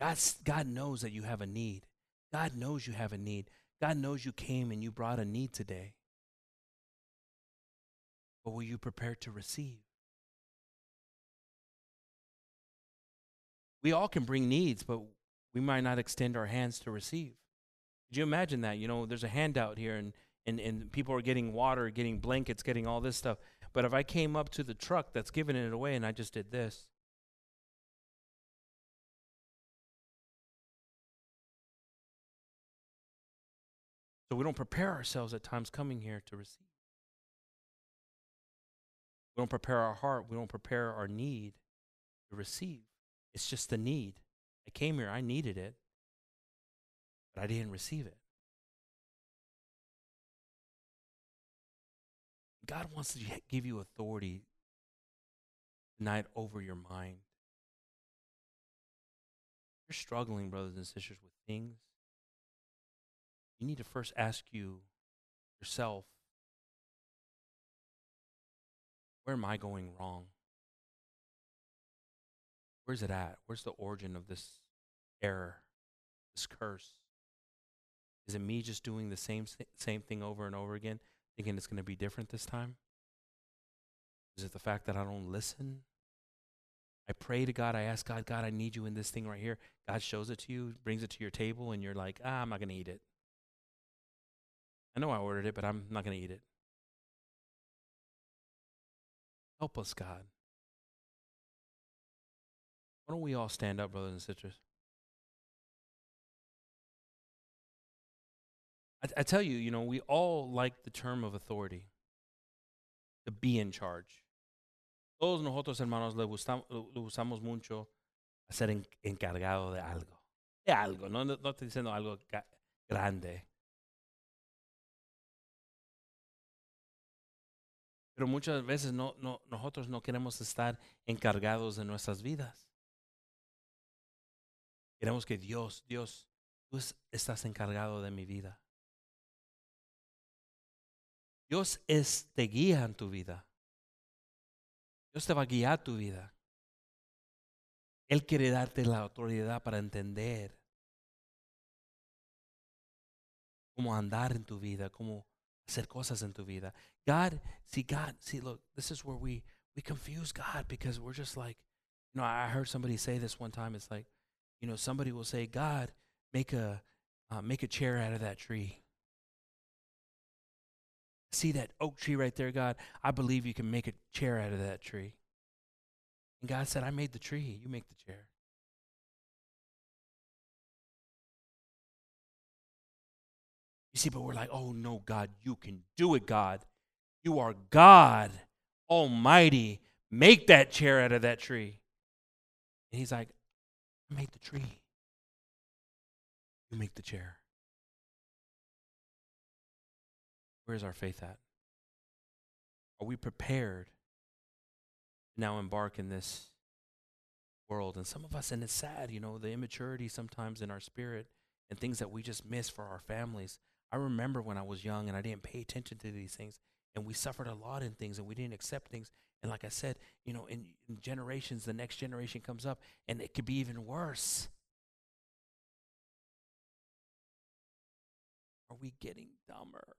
God's, God knows that you have a need. God knows you have a need. God knows you came and you brought a need today. But were you prepared to receive? We all can bring needs, but we might not extend our hands to receive. Could you imagine that? You know, there's a handout here and, and, and people are getting water, getting blankets, getting all this stuff. But if I came up to the truck that's giving it away and I just did this, So we don't prepare ourselves at times coming here to receive. We don't prepare our heart. We don't prepare our need to receive. It's just the need. I came here, I needed it, but I didn't receive it. God wants to give you authority tonight over your mind. You're struggling, brothers and sisters, with things. You need to first ask you yourself, where am I going wrong? Where's it at? Where's the origin of this error, this curse? Is it me just doing the same same thing over and over again? Thinking it's going to be different this time? Is it the fact that I don't listen? I pray to God, I ask God, God, I need you in this thing right here. God shows it to you, brings it to your table, and you're like, ah, I'm not going to eat it. I know I ordered it, but I'm not going to eat it. Help us, God. Why don't we all stand up, brothers and sisters? I, I tell you, you know, we all like the term of authority, to be in charge. Todos nosotros, hermanos, le, gustamos, le usamos mucho a ser en, encargado de algo. De algo, no, no, estoy diciendo algo grande. Pero muchas veces no, no, nosotros no queremos estar encargados de nuestras vidas. Queremos que Dios, Dios, tú estás encargado de mi vida. Dios es, te guía en tu vida. Dios te va a guiar tu vida. Él quiere darte la autoridad para entender cómo andar en tu vida, cómo hacer cosas en tu vida. God, see God, see look, this is where we we confuse God because we're just like, you know, I heard somebody say this one time. It's like, you know, somebody will say, God, make a uh, make a chair out of that tree. See that oak tree right there, God? I believe you can make a chair out of that tree. And God said, I made the tree, you make the chair. You see, but we're like, oh no, God, you can do it, God. You are God Almighty. Make that chair out of that tree. And he's like, I made the tree. You make the chair. Where's our faith at? Are we prepared to now embark in this world? And some of us, and it's sad, you know, the immaturity sometimes in our spirit and things that we just miss for our families. I remember when I was young and I didn't pay attention to these things, and we suffered a lot in things and we didn't accept things. And like I said, you know, in, in generations, the next generation comes up and it could be even worse. Are we getting dumber?